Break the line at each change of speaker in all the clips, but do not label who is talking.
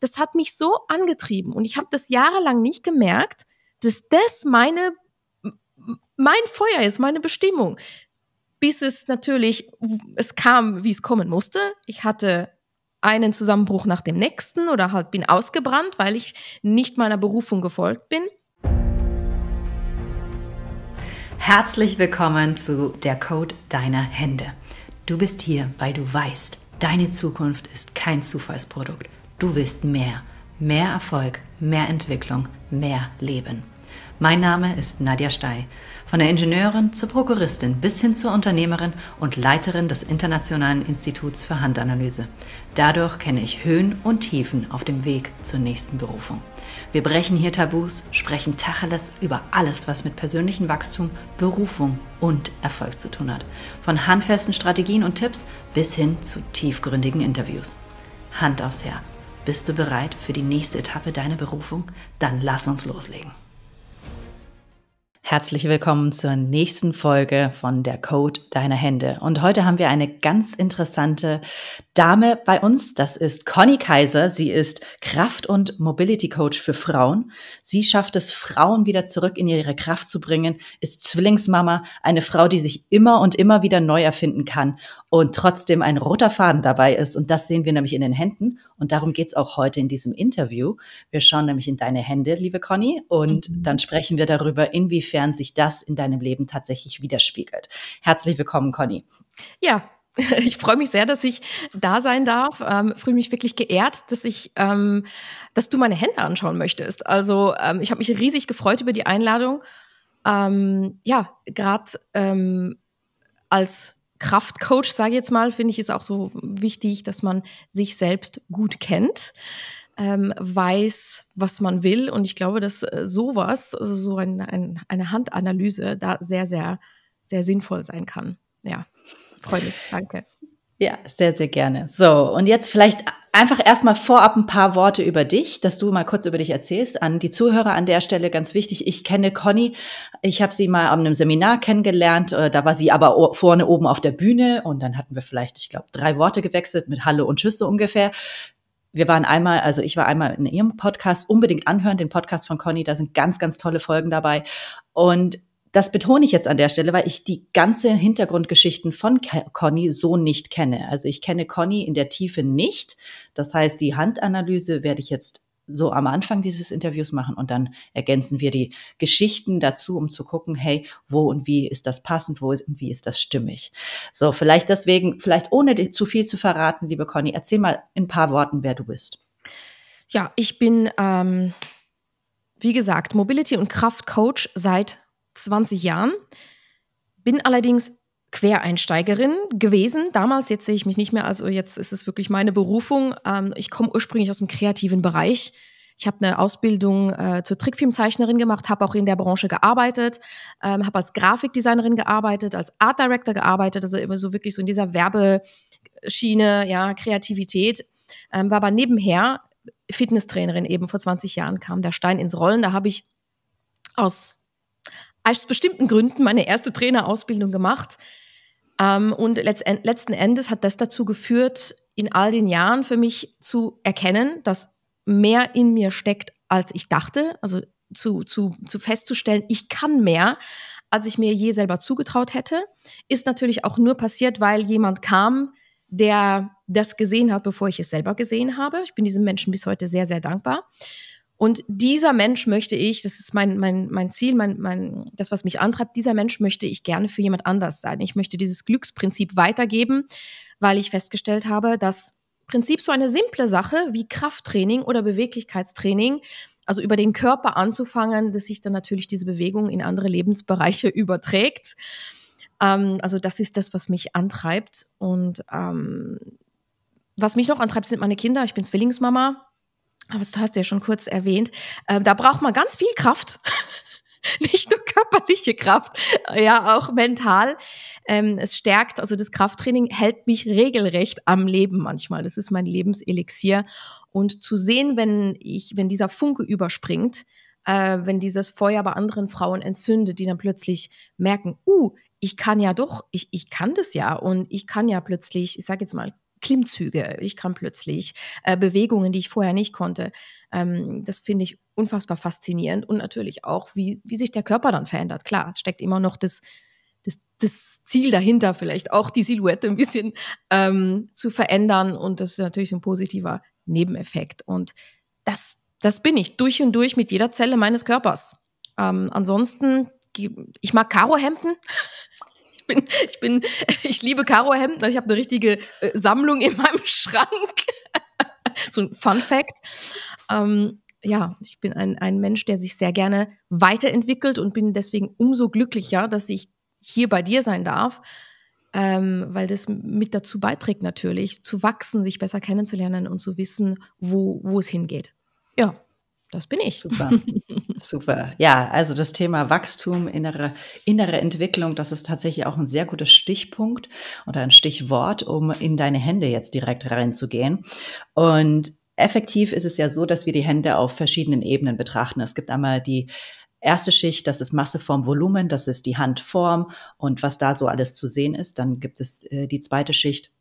das hat mich so angetrieben und ich habe das jahrelang nicht gemerkt, dass das meine mein Feuer ist, meine Bestimmung. Bis es natürlich, es kam, wie es kommen musste. Ich hatte einen Zusammenbruch nach dem nächsten oder halt bin ausgebrannt, weil ich nicht meiner Berufung gefolgt bin.
Herzlich willkommen zu der Code deiner Hände. Du bist hier, weil du weißt, deine Zukunft ist kein Zufallsprodukt. Du willst mehr, mehr Erfolg, mehr Entwicklung, mehr Leben. Mein Name ist Nadja Stey. Von der Ingenieurin zur Prokuristin bis hin zur Unternehmerin und Leiterin des Internationalen Instituts für Handanalyse. Dadurch kenne ich Höhen und Tiefen auf dem Weg zur nächsten Berufung. Wir brechen hier Tabus, sprechen Tacheles über alles, was mit persönlichem Wachstum, Berufung und Erfolg zu tun hat. Von handfesten Strategien und Tipps bis hin zu tiefgründigen Interviews. Hand aufs Herz. Bist du bereit für die nächste Etappe deiner Berufung? Dann lass uns loslegen. Herzlich willkommen zur nächsten Folge von der Code deiner Hände. Und heute haben wir eine ganz interessante Dame bei uns. Das ist Conny Kaiser. Sie ist Kraft- und Mobility Coach für Frauen. Sie schafft es, Frauen wieder zurück in ihre Kraft zu bringen, ist Zwillingsmama, eine Frau, die sich immer und immer wieder neu erfinden kann und trotzdem ein roter Faden dabei ist. Und das sehen wir nämlich in den Händen. Und darum geht's auch heute in diesem Interview. Wir schauen nämlich in deine Hände, liebe Conny, und mhm. dann sprechen wir darüber, inwiefern inwiefern sich das in deinem Leben tatsächlich widerspiegelt. Herzlich willkommen, Conny.
Ja, ich freue mich sehr, dass ich da sein darf. Ähm, fühle mich wirklich geehrt, dass ich, ähm, dass du meine Hände anschauen möchtest. Also ähm, ich habe mich riesig gefreut über die Einladung. Ähm, ja, gerade ähm, als Kraftcoach, sage ich jetzt mal, finde ich es auch so wichtig, dass man sich selbst gut kennt ähm, weiß, was man will. Und ich glaube, dass äh, sowas, also so ein, ein, eine Handanalyse, da sehr, sehr, sehr sinnvoll sein kann. Ja, freue mich. Danke.
Ja, sehr, sehr gerne. So, und jetzt vielleicht einfach erstmal vorab ein paar Worte über dich, dass du mal kurz über dich erzählst. An die Zuhörer an der Stelle ganz wichtig. Ich kenne Conny. Ich habe sie mal an einem Seminar kennengelernt. Äh, da war sie aber vorne oben auf der Bühne und dann hatten wir vielleicht, ich glaube, drei Worte gewechselt mit Hallo und Tschüss so ungefähr wir waren einmal, also ich war einmal in ihrem Podcast, unbedingt anhören, den Podcast von Conny, da sind ganz, ganz tolle Folgen dabei. Und das betone ich jetzt an der Stelle, weil ich die ganze Hintergrundgeschichten von Conny so nicht kenne. Also ich kenne Conny in der Tiefe nicht. Das heißt, die Handanalyse werde ich jetzt so am Anfang dieses Interviews machen und dann ergänzen wir die Geschichten dazu, um zu gucken, hey, wo und wie ist das passend, wo und wie ist das stimmig. So, vielleicht deswegen, vielleicht ohne zu viel zu verraten, liebe Conny, erzähl mal in ein paar Worten, wer du bist.
Ja, ich bin, ähm, wie gesagt, Mobility- und Kraftcoach seit 20 Jahren, bin allerdings Quereinsteigerin gewesen. Damals, jetzt sehe ich mich nicht mehr, also jetzt ist es wirklich meine Berufung. Ähm, ich komme ursprünglich aus dem kreativen Bereich. Ich habe eine Ausbildung äh, zur Trickfilmzeichnerin gemacht, habe auch in der Branche gearbeitet, ähm, habe als Grafikdesignerin gearbeitet, als Art Director gearbeitet, also immer so wirklich so in dieser Werbeschiene, ja, Kreativität. Ähm, war aber nebenher Fitnesstrainerin eben vor 20 Jahren kam der Stein ins Rollen. Da habe ich aus aus bestimmten Gründen meine erste Trainerausbildung gemacht. Ähm, und letzten Endes hat das dazu geführt, in all den Jahren für mich zu erkennen, dass mehr in mir steckt, als ich dachte. Also zu, zu, zu festzustellen, ich kann mehr, als ich mir je selber zugetraut hätte. Ist natürlich auch nur passiert, weil jemand kam, der das gesehen hat, bevor ich es selber gesehen habe. Ich bin diesem Menschen bis heute sehr, sehr dankbar. Und dieser Mensch möchte ich, das ist mein, mein, mein Ziel, mein, mein, das, was mich antreibt, dieser Mensch möchte ich gerne für jemand anders sein. Ich möchte dieses Glücksprinzip weitergeben, weil ich festgestellt habe, dass Prinzip so eine simple Sache wie Krafttraining oder Beweglichkeitstraining, also über den Körper anzufangen, dass sich dann natürlich diese Bewegung in andere Lebensbereiche überträgt. Ähm, also das ist das, was mich antreibt. Und ähm, was mich noch antreibt, sind meine Kinder. Ich bin Zwillingsmama aber das hast du ja schon kurz erwähnt, äh, da braucht man ganz viel Kraft. Nicht nur körperliche Kraft, ja, auch mental. Ähm, es stärkt, also das Krafttraining hält mich regelrecht am Leben manchmal. Das ist mein Lebenselixier. Und zu sehen, wenn ich, wenn dieser Funke überspringt, äh, wenn dieses Feuer bei anderen Frauen entzündet, die dann plötzlich merken, uh, ich kann ja doch, ich, ich kann das ja und ich kann ja plötzlich, ich sage jetzt mal, Klimmzüge, ich kann plötzlich äh, Bewegungen, die ich vorher nicht konnte. Ähm, das finde ich unfassbar faszinierend und natürlich auch, wie, wie sich der Körper dann verändert. Klar, es steckt immer noch das, das, das Ziel dahinter, vielleicht auch die Silhouette ein bisschen ähm, zu verändern und das ist natürlich ein positiver Nebeneffekt. Und das, das bin ich durch und durch mit jeder Zelle meines Körpers. Ähm, ansonsten, ich mag Karohemden. Ich bin, ich bin, ich liebe Karohemden. Ich habe eine richtige äh, Sammlung in meinem Schrank. so ein Fun Fact. Ähm, ja, ich bin ein, ein Mensch, der sich sehr gerne weiterentwickelt und bin deswegen umso glücklicher, dass ich hier bei dir sein darf, ähm, weil das mit dazu beiträgt natürlich, zu wachsen, sich besser kennenzulernen und zu wissen, wo, wo es hingeht. Ja, das bin ich.
Super. Super. Ja, also das Thema Wachstum, innere, innere Entwicklung, das ist tatsächlich auch ein sehr guter Stichpunkt oder ein Stichwort, um in deine Hände jetzt direkt reinzugehen. Und effektiv ist es ja so, dass wir die Hände auf verschiedenen Ebenen betrachten. Es gibt einmal die erste Schicht, das ist Masse, Form, Volumen, das ist die Handform und was da so alles zu sehen ist. Dann gibt es äh, die zweite Schicht,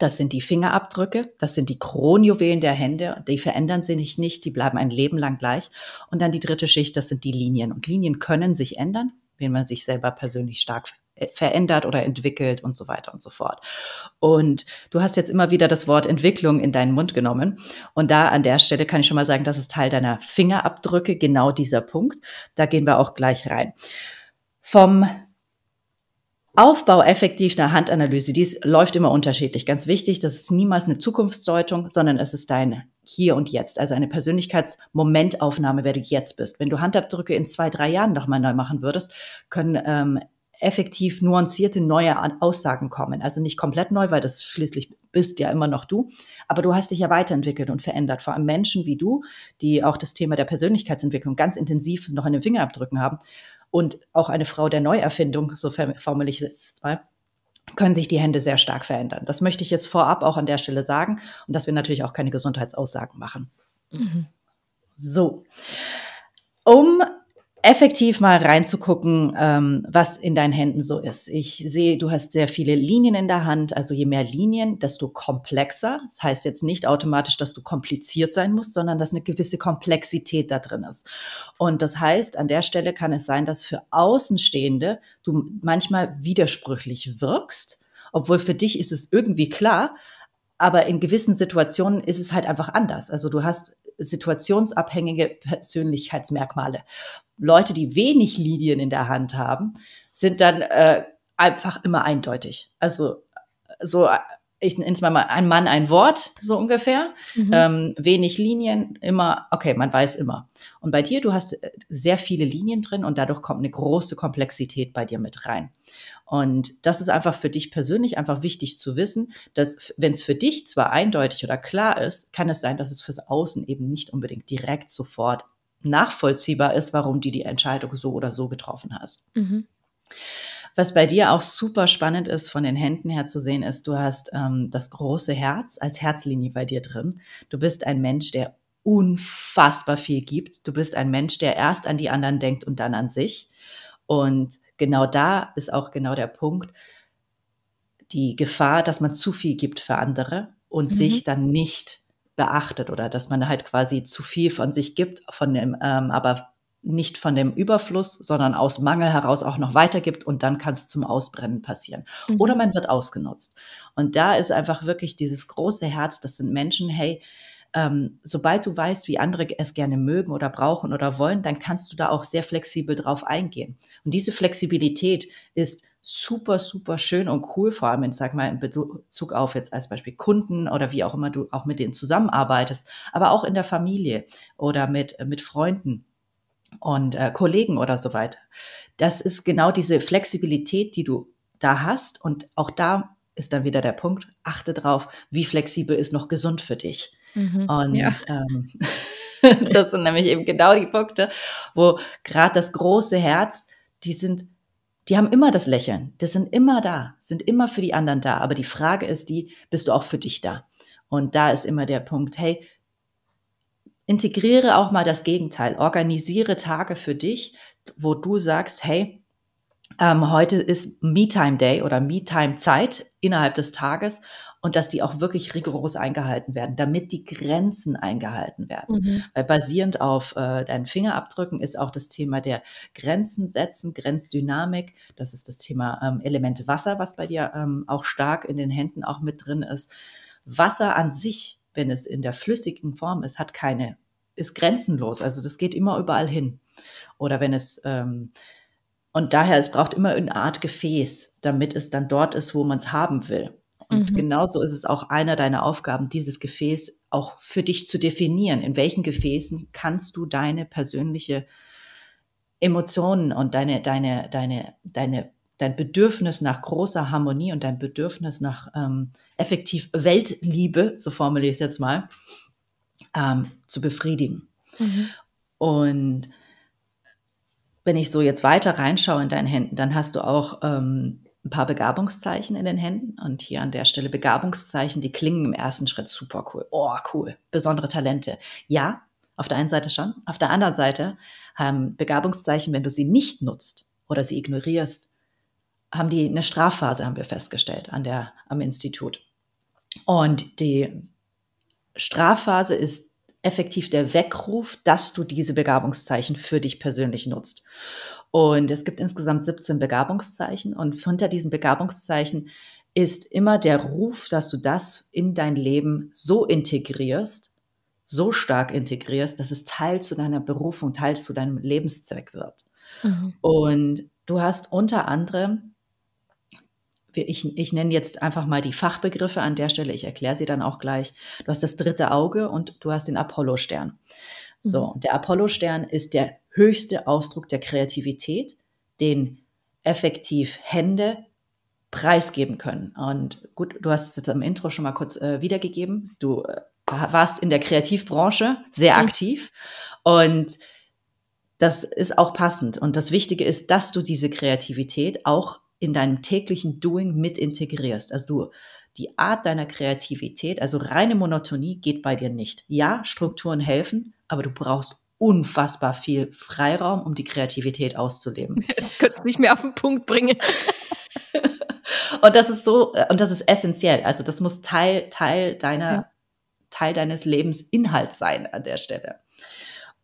das sind die Fingerabdrücke, das sind die Kronjuwelen der Hände, die verändern sich nicht, die bleiben ein Leben lang gleich. Und dann die dritte Schicht, das sind die Linien. Und Linien können sich ändern, wenn man sich selber persönlich stark äh, verändert oder entwickelt und so weiter und so fort. Und du hast jetzt immer wieder das Wort Entwicklung in deinen Mund genommen. Und da an der Stelle kann ich schon mal sagen, das ist Teil deiner Fingerabdrücke, genau dieser Punkt. Da gehen wir auch gleich rein. Vom Aufbau effektiv einer Handanalyse, dies läuft immer unterschiedlich. Ganz wichtig, das ist niemals eine Zukunftsdeutung, sondern es ist dein Hier und Jetzt, also eine Persönlichkeitsmomentaufnahme, wer du jetzt bist. Wenn du Handabdrücke in zwei, drei Jahren nochmal neu machen würdest, können ähm, effektiv nuancierte neue Aussagen kommen. Also nicht komplett neu, weil das schließlich bist ja immer noch du, aber du hast dich ja weiterentwickelt und verändert. Vor allem Menschen wie du, die auch das Thema der Persönlichkeitsentwicklung ganz intensiv noch in den Fingerabdrücken haben und auch eine Frau der Neuerfindung, so formuliere ich es jetzt mal, können sich die Hände sehr stark verändern. Das möchte ich jetzt vorab auch an der Stelle sagen und dass wir natürlich auch keine Gesundheitsaussagen machen. Mhm. So. Um effektiv mal reinzugucken, ähm, was in deinen Händen so ist. Ich sehe, du hast sehr viele Linien in der Hand. Also je mehr Linien, desto komplexer. Das heißt jetzt nicht automatisch, dass du kompliziert sein musst, sondern dass eine gewisse Komplexität da drin ist. Und das heißt, an der Stelle kann es sein, dass für Außenstehende du manchmal widersprüchlich wirkst, obwohl für dich ist es irgendwie klar, aber in gewissen Situationen ist es halt einfach anders. Also du hast situationsabhängige Persönlichkeitsmerkmale. Leute, die wenig Linien in der Hand haben, sind dann äh, einfach immer eindeutig. Also so, ich nenne es mal ein Mann, ein Wort, so ungefähr. Mhm. Ähm, wenig Linien, immer, okay, man weiß immer. Und bei dir, du hast äh, sehr viele Linien drin und dadurch kommt eine große Komplexität bei dir mit rein. Und das ist einfach für dich persönlich einfach wichtig zu wissen, dass wenn es für dich zwar eindeutig oder klar ist, kann es sein, dass es fürs Außen eben nicht unbedingt direkt sofort nachvollziehbar ist, warum du die Entscheidung so oder so getroffen hast. Mhm. Was bei dir auch super spannend ist, von den Händen her zu sehen, ist, du hast ähm, das große Herz als Herzlinie bei dir drin. Du bist ein Mensch, der unfassbar viel gibt. Du bist ein Mensch, der erst an die anderen denkt und dann an sich. Und genau da ist auch genau der Punkt, die Gefahr, dass man zu viel gibt für andere und mhm. sich dann nicht beachtet oder dass man halt quasi zu viel von sich gibt, von dem, ähm, aber nicht von dem Überfluss, sondern aus Mangel heraus auch noch weitergibt und dann kann es zum Ausbrennen passieren. Mhm. Oder man wird ausgenutzt. Und da ist einfach wirklich dieses große Herz, das sind Menschen, hey, ähm, sobald du weißt, wie andere es gerne mögen oder brauchen oder wollen, dann kannst du da auch sehr flexibel drauf eingehen. Und diese Flexibilität ist super, super schön und cool, vor allem, in, sag mal, in Bezug auf jetzt als Beispiel Kunden oder wie auch immer du auch mit denen zusammenarbeitest, aber auch in der Familie oder mit, mit Freunden und äh, Kollegen oder so weiter. Das ist genau diese Flexibilität, die du da hast und auch da ist dann wieder der Punkt, achte drauf, wie flexibel ist noch gesund für dich. Mhm, und ja. ähm, das sind nämlich eben genau die Punkte, wo gerade das große Herz, die sind, die haben immer das Lächeln, die sind immer da, sind immer für die anderen da. Aber die Frage ist die, bist du auch für dich da? Und da ist immer der Punkt, hey, integriere auch mal das Gegenteil, organisiere Tage für dich, wo du sagst, hey, ähm, heute ist Me-Time Day oder Me-Time Zeit innerhalb des Tages und dass die auch wirklich rigoros eingehalten werden, damit die Grenzen eingehalten werden. Mhm. Weil basierend auf äh, deinen Fingerabdrücken ist auch das Thema der Grenzen setzen, Grenzdynamik. Das ist das Thema ähm, Elemente Wasser, was bei dir ähm, auch stark in den Händen auch mit drin ist. Wasser an sich, wenn es in der flüssigen Form ist, hat keine, ist grenzenlos. Also das geht immer überall hin. Oder wenn es ähm, und daher, es braucht immer eine Art Gefäß, damit es dann dort ist, wo man es haben will. Und mhm. genauso ist es auch einer deiner Aufgaben, dieses Gefäß auch für dich zu definieren. In welchen Gefäßen kannst du deine persönliche Emotionen und deine, deine, deine, deine, dein Bedürfnis nach großer Harmonie und dein Bedürfnis nach ähm, effektiv Weltliebe, so formuliere ich es jetzt mal, ähm, zu befriedigen. Mhm. Und wenn ich so jetzt weiter reinschaue in deinen Händen, dann hast du auch ähm, ein paar Begabungszeichen in den Händen. Und hier an der Stelle Begabungszeichen, die klingen im ersten Schritt super cool. Oh, cool. Besondere Talente. Ja, auf der einen Seite schon. Auf der anderen Seite haben Begabungszeichen, wenn du sie nicht nutzt oder sie ignorierst, haben die eine Strafphase, haben wir festgestellt, an der, am Institut. Und die Strafphase ist effektiv der Weckruf, dass du diese Begabungszeichen für dich persönlich nutzt. Und es gibt insgesamt 17 Begabungszeichen und hinter diesen Begabungszeichen ist immer der Ruf, dass du das in dein Leben so integrierst, so stark integrierst, dass es Teil zu deiner Berufung, Teil zu deinem Lebenszweck wird. Mhm. Und du hast unter anderem ich, ich nenne jetzt einfach mal die Fachbegriffe an der Stelle, ich erkläre sie dann auch gleich. Du hast das dritte Auge und du hast den Apollo-Stern. So, mhm. der Apollo-Stern ist der höchste Ausdruck der Kreativität, den effektiv Hände preisgeben können. Und gut, du hast es jetzt am Intro schon mal kurz äh, wiedergegeben. Du äh, warst in der Kreativbranche sehr mhm. aktiv und das ist auch passend. Und das Wichtige ist, dass du diese Kreativität auch in deinem täglichen Doing mit integrierst. Also du die Art deiner Kreativität, also reine Monotonie geht bei dir nicht. Ja, Strukturen helfen, aber du brauchst unfassbar viel Freiraum, um die Kreativität auszuleben.
Das könntest nicht mehr auf den Punkt bringen.
und das ist so, und das ist essentiell. Also das muss Teil, Teil deiner, ja. Teil deines Lebensinhalts sein an der Stelle.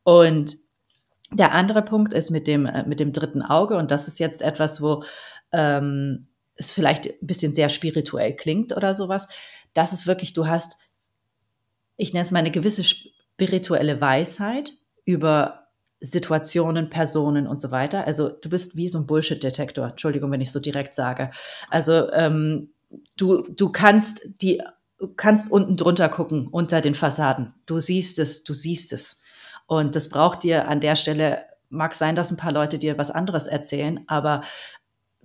Und der andere Punkt ist mit dem, äh, mit dem dritten Auge, und das ist jetzt etwas, wo ähm, es vielleicht ein bisschen sehr spirituell klingt oder sowas. Das ist wirklich, du hast, ich nenne es mal eine gewisse spirituelle Weisheit über Situationen, Personen und so weiter. Also du bist wie so ein Bullshit-Detektor. Entschuldigung, wenn ich so direkt sage. Also ähm, du, du kannst die, kannst unten drunter gucken, unter den Fassaden. Du siehst es, du siehst es. Und das braucht dir an der Stelle, mag sein, dass ein paar Leute dir was anderes erzählen, aber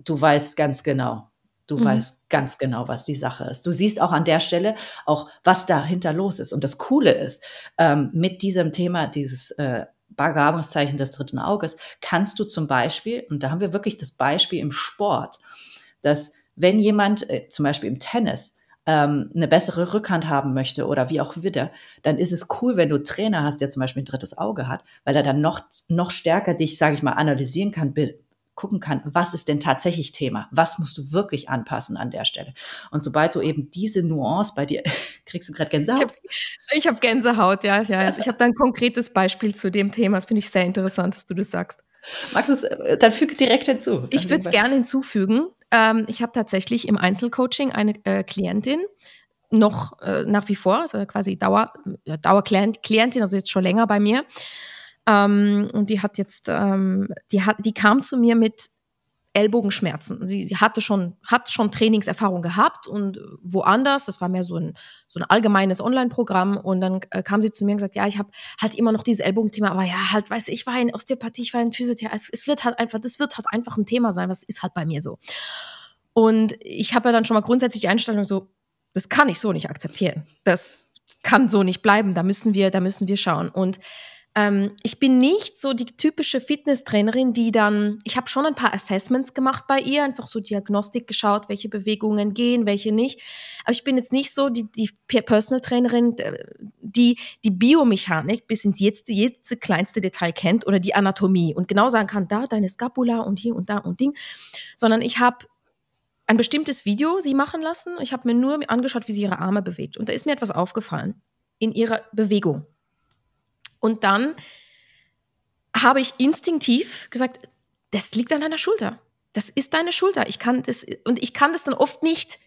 du weißt ganz genau. Du mhm. weißt ganz genau, was die Sache ist. Du siehst auch an der Stelle auch, was dahinter los ist. Und das Coole ist, ähm, mit diesem Thema, dieses äh, Begabungszeichen des dritten Auges, kannst du zum Beispiel, und da haben wir wirklich das Beispiel im Sport, dass wenn jemand, äh, zum Beispiel im Tennis, ähm, eine bessere Rückhand haben möchte oder wie auch wieder, dann ist es cool, wenn du Trainer hast, der zum Beispiel ein drittes Auge hat, weil er dann noch, noch stärker dich, sage ich mal, analysieren kann, gucken kann, was ist denn tatsächlich Thema? Was musst du wirklich anpassen an der Stelle? Und sobald du eben diese Nuance bei dir, kriegst du gerade Gänsehaut?
Ich habe hab Gänsehaut, ja, ja. Ich habe da ein konkretes Beispiel zu dem Thema. Das finde ich sehr interessant, dass du das sagst.
Magst du es, äh, dann füge direkt hinzu.
Ich würde es gerne hinzufügen. Ähm, ich habe tatsächlich im Einzelcoaching eine äh, Klientin, noch äh, nach wie vor, also quasi Dauer, äh, Dauerklientin, also jetzt schon länger bei mir. Ähm, und die hat jetzt, ähm, die hat, die kam zu mir mit Ellbogenschmerzen. Sie, sie hatte schon, hat schon Trainingserfahrung gehabt und woanders, das war mehr so ein, so ein allgemeines Online-Programm und dann äh, kam sie zu mir und gesagt, ja, ich habe halt immer noch dieses Ellbogenthema, aber ja, halt, weiß ich war in Osteopathie, ich war in Physiotherapie, es, es wird halt einfach, das wird halt einfach ein Thema sein, was ist halt bei mir so. Und ich habe ja dann schon mal grundsätzlich die Einstellung so, das kann ich so nicht akzeptieren. Das kann so nicht bleiben. Da müssen wir, da müssen wir schauen. Und Ähm, ich bin nicht so die typische Fitnesstrainerin, die dann, ich habe schon ein paar Assessments gemacht bei ihr, einfach so Diagnostik geschaut, welche Bewegungen gehen, welche nicht. Aber ich bin jetzt nicht so die, die Personal Trainerin, die die Biomechanik bis ins jetzt, jetzt kleinste Detail kennt oder die Anatomie und genau sagen kann, da deine Scapula und hier und da und Ding, sondern ich habe ein bestimmtes Video sie machen lassen. Ich habe mir nur angeschaut, wie sie ihre Arme bewegt. Und da ist mir etwas aufgefallen in ihrer Bewegung. Und dann habe ich instinktiv gesagt, das liegt an deiner Schulter. Das ist deine Schulter. Ich kann das, und ich kann das dann oft nicht,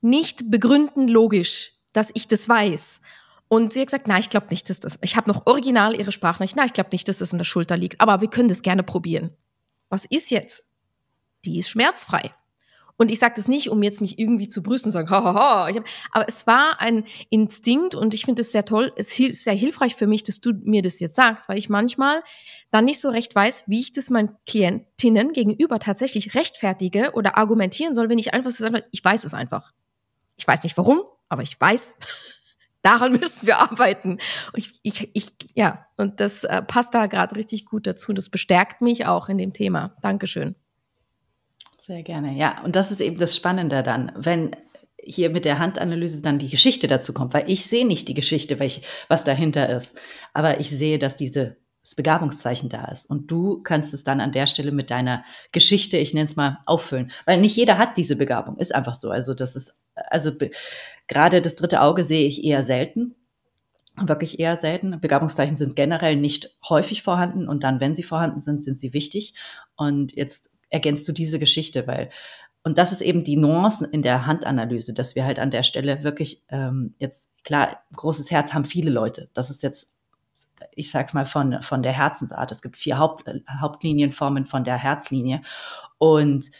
nicht begründen logisch, dass ich das weiß. Und sie hat gesagt, nein, ich glaube nicht, dass das, ich habe noch original ihre Sprachnachricht, nein, ich glaube nicht, dass das an der Schulter liegt, aber wir können das gerne probieren. Was ist jetzt? Die ist schmerzfrei. Und ich sage das nicht, um jetzt mich irgendwie zu brüsten und sagen, hahaha. Hab, aber es war ein Instinkt und ich finde es sehr toll, es ist sehr hilfreich für mich, dass du mir das jetzt sagst, weil ich manchmal dann nicht so recht weiß, wie ich das meinen Klientinnen gegenüber tatsächlich rechtfertige oder argumentieren soll, wenn ich einfach so sage, ich weiß es einfach. Ich weiß nicht warum, aber ich weiß, daran müssen wir arbeiten. Und ich, ich, ich ja, und das äh, passt da gerade richtig gut dazu. Das bestärkt mich auch in dem Thema. Dankeschön.
Sehr gerne, ja. Und das ist eben das Spannende dann, wenn hier mit der Handanalyse dann die Geschichte dazu kommt, weil ich sehe nicht die Geschichte, welche, was dahinter ist, aber ich sehe, dass diese das Begabungszeichen da ist. Und du kannst es dann an der Stelle mit deiner Geschichte, ich nenne es mal, auffüllen. Weil nicht jeder hat diese Begabung, ist einfach so. Also das ist, also gerade das dritte Auge sehe ich eher selten. Wirklich eher selten. Begabungszeichen sind generell nicht häufig vorhanden und dann, wenn sie vorhanden sind, sind sie wichtig. Und jetzt ergänzt du diese Geschichte, weil und das ist eben die Nuance in der Handanalyse, dass wir halt an der Stelle wirklich ähm, jetzt, klar, großes Herz haben viele Leute. Das ist jetzt, ich sag mal, von, von der Herzensart. Es gibt vier Haupt, Hauptlinienformen von der Herzlinie. Und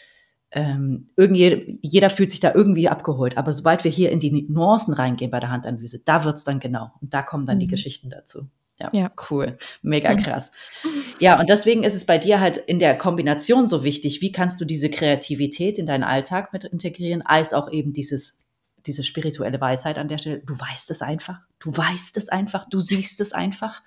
ähm, irgendwie, jeder fühlt sich da irgendwie abgeholt. Aber sobald wir hier in die Nuancen reingehen bei der Handanalyse, da wird's dann genau. Und da kommen dann mhm. die Geschichten dazu. Ja, ja, cool. Mega krass. Ja, und deswegen ist es bei dir halt in der Kombination so wichtig, wie kannst du diese Kreativität in deinen Alltag mit integrieren, als auch eben dieses, diese spirituelle Weisheit an der Stelle. Du weißt es einfach, du weißt es einfach, du siehst es einfach.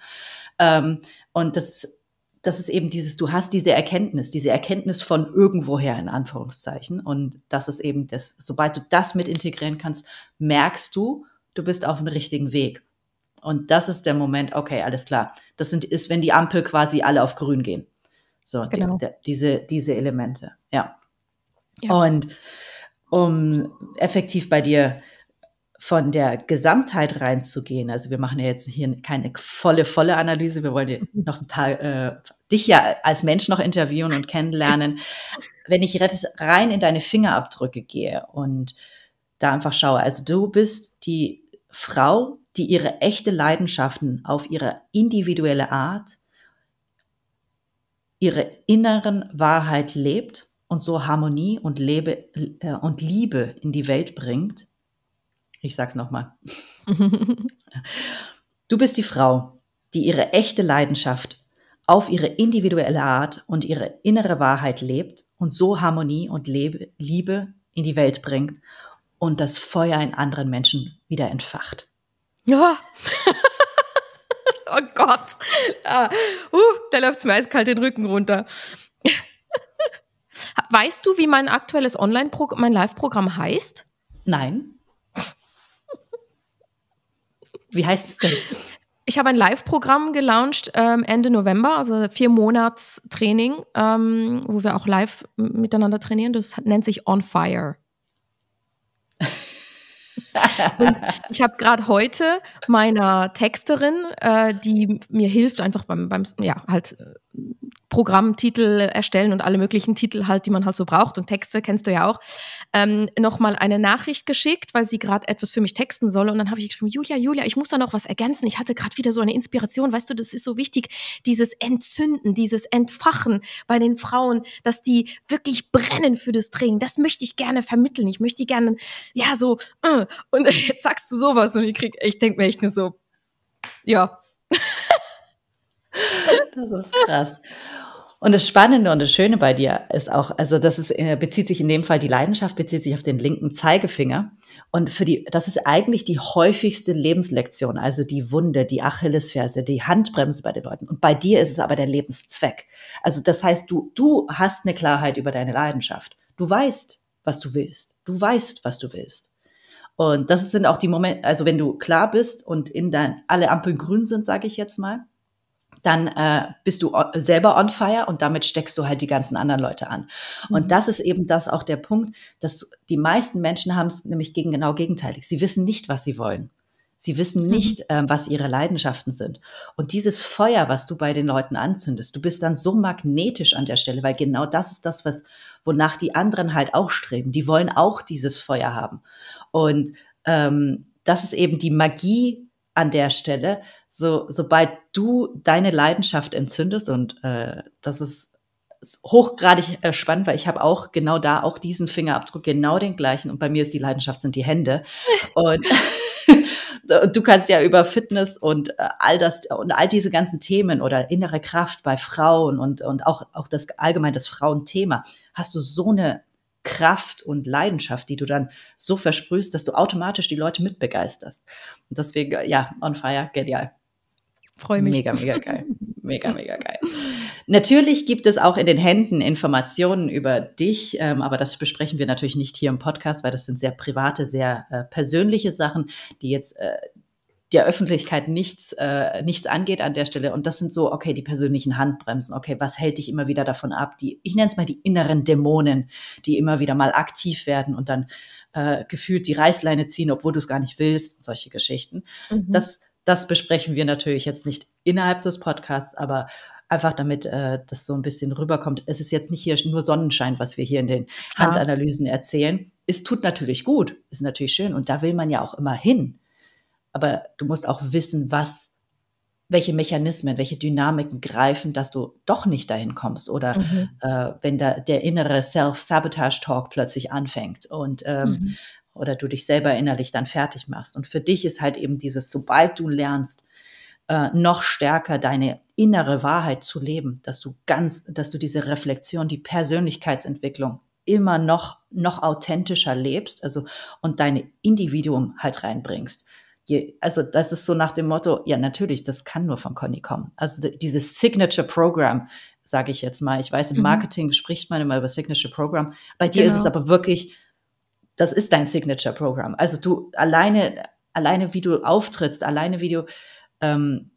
Ähm, und das, das ist eben dieses, du hast diese Erkenntnis, diese Erkenntnis von irgendwoher in Anführungszeichen. Und das ist eben das, sobald du das mit integrieren kannst, merkst du, du bist auf dem richtigen Weg. Und das ist der Moment, okay, alles klar. Das sind, ist, wenn die Ampel quasi alle auf grün gehen. So, genau. die, die, diese, diese Elemente, ja. ja. Und um effektiv bei dir von der Gesamtheit reinzugehen, also wir machen ja jetzt hier keine volle, volle Analyse, wir wollen mhm. noch ein paar, äh, dich ja als Mensch noch interviewen und kennenlernen. Wenn ich rein in deine Fingerabdrücke gehe und da einfach schaue, also du bist die Frau, die ihre echte Leidenschaften auf ihre individuelle Art, ihre inneren Wahrheit lebt und so Harmonie und, Lebe, äh, und Liebe in die Welt bringt. Ich sag's nochmal. du bist die Frau, die ihre echte Leidenschaft auf ihre individuelle Art und ihre innere Wahrheit lebt und so Harmonie und Lebe, Liebe in die Welt bringt und das Feuer in anderen Menschen wieder entfacht.
Ja. oh Gott. Ah, uh, da läuft es mir eiskalt den Rücken runter. weißt du, wie mein aktuelles Online-Programm, mein Live-Programm heißt?
Nein. Wie heißt es denn?
Ich habe ein Live-Programm gelauncht ähm, Ende November, also vier Monats Training, ähm, wo wir auch live miteinander trainieren. Das nennt sich On Fire ich habe gerade heute meiner Texterin, äh, die mir hilft, einfach beim, beim ja, halt äh, Programmtitel erstellen und alle möglichen Titel halt, die man halt so braucht und Texte kennst du ja auch, ähm, nochmal eine Nachricht geschickt, weil sie gerade etwas für mich texten soll und dann habe ich geschrieben, Julia, Julia, ich muss da noch was ergänzen. Ich hatte gerade wieder so eine Inspiration, weißt du, das ist so wichtig, dieses Entzünden, dieses Entfachen bei den Frauen, dass die wirklich brennen für das Training. Das möchte ich gerne vermitteln. Ich möchte gerne, ja, so, äh. und jetzt sagst du sowas und ich krieg, ich denke mir echt nur so, ja.
Das ist krass. Und das Spannende und das Schöne bei dir ist auch, also das ist, äh, bezieht sich in dem Fall, die Leidenschaft bezieht sich auf den linken Zeigefinger. Und für die, das ist eigentlich die häufigste Lebenslektion, also die Wunde, die Achillesferse, die Handbremse bei den Leuten. Und bei dir ist es aber der Lebenszweck. Also das heißt, du, du hast eine Klarheit über deine Leidenschaft. Du weißt, was du willst. Du weißt, was du willst. Und das sind auch die Momente, also wenn du klar bist und in dein, alle Ampeln grün sind, sage ich jetzt mal, dann äh, bist du selber on fire und damit steckst du halt die ganzen anderen Leute an. Mhm. Und das ist eben das auch der Punkt, dass die meisten Menschen haben es nämlich gegen genau gegenteilig. Sie wissen nicht, was sie wollen. Sie wissen mhm. nicht, mhm. äh, was ihre Leidenschaften sind. Und dieses Feuer, was du bei den Leuten anzündest, du bist dann so magnetisch an der Stelle, weil genau das ist das, was, wonach die anderen halt auch streben. Die wollen auch dieses Feuer haben. Und ähm, das ist eben die Magie an der Stelle, so, sobald du deine Leidenschaft entzündest und äh, das ist, hochgradig äh, spannend, weil ich habe auch genau da auch diesen Fingerabdruck, genau den gleichen und bei mir ist die Leidenschaft sind die Hände. Und du kannst ja über Fitness und äh, all das und all diese ganzen Themen oder innere Kraft bei Frauen und, und auch, auch das allgemein das Frauenthema, hast du so eine Kraft und Leidenschaft, die du dann so versprühst, dass du automatisch die Leute mitbegeisterst. Und deswegen, ja, on fire, genial.
Freue mich.
Mega, mega geil. Mega, mega geil. Natürlich gibt es auch in den Händen Informationen über dich, ähm, aber das besprechen wir natürlich nicht hier im Podcast, weil das sind sehr private, sehr äh, persönliche Sachen, die jetzt äh, der Öffentlichkeit nichts, äh, nichts angeht an der Stelle. Und das sind so, okay, die persönlichen Handbremsen. Okay, was hält dich immer wieder davon ab? Die, ich nenne es mal die inneren Dämonen, die immer wieder mal aktiv werden und dann äh, gefühlt die Reißleine ziehen, obwohl du es gar nicht willst. Solche Geschichten. Mhm. Das, das besprechen wir natürlich jetzt nicht innerhalb des Podcasts, aber einfach damit äh, das so ein bisschen rüberkommt. Es ist jetzt nicht hier nur Sonnenschein, was wir hier in den Handanalysen erzählen. Es tut natürlich gut, ist natürlich schön und da will man ja auch immer hin aber du musst auch wissen, was, welche Mechanismen, welche Dynamiken greifen, dass du doch nicht dahin kommst oder mhm. äh, wenn da der innere Self-Sabotage-Talk plötzlich anfängt und ähm, mhm. oder du dich selber innerlich dann fertig machst. Und für dich ist halt eben dieses, sobald du lernst, äh, noch stärker deine innere Wahrheit zu leben, dass du ganz, dass du diese Reflexion, die Persönlichkeitsentwicklung immer noch, noch authentischer lebst, also und deine Individuum halt reinbringst je, also das ist so nach dem Motto, ja natürlich, das kann nur von Conny kommen. Also dieses Signature Program, sage ich jetzt mal. Ich weiß, im mhm. Marketing spricht man immer über Signature Program. Bei dir genau. ist es genau. aber wirklich, das ist dein Signature Program. Also du alleine, alleine wie du auftrittst, alleine wie du ähm,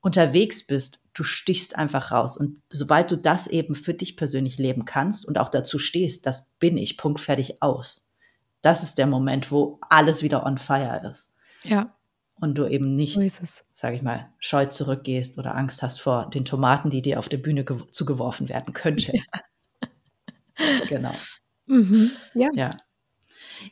unterwegs bist, du stichst einfach raus. Und sobald du das eben für dich persönlich leben kannst und auch dazu stehst, das bin ich, Punkt, fertig, aus. Das ist der Moment, wo alles wieder on fire ist.
Ja.
Und du eben nicht, so sage ich mal, scheu zurückgehst oder Angst hast vor den Tomaten, die dir auf der Bühne gew zugeworfen werden könnte. Ja. genau.
Mhm. Ja.
ja.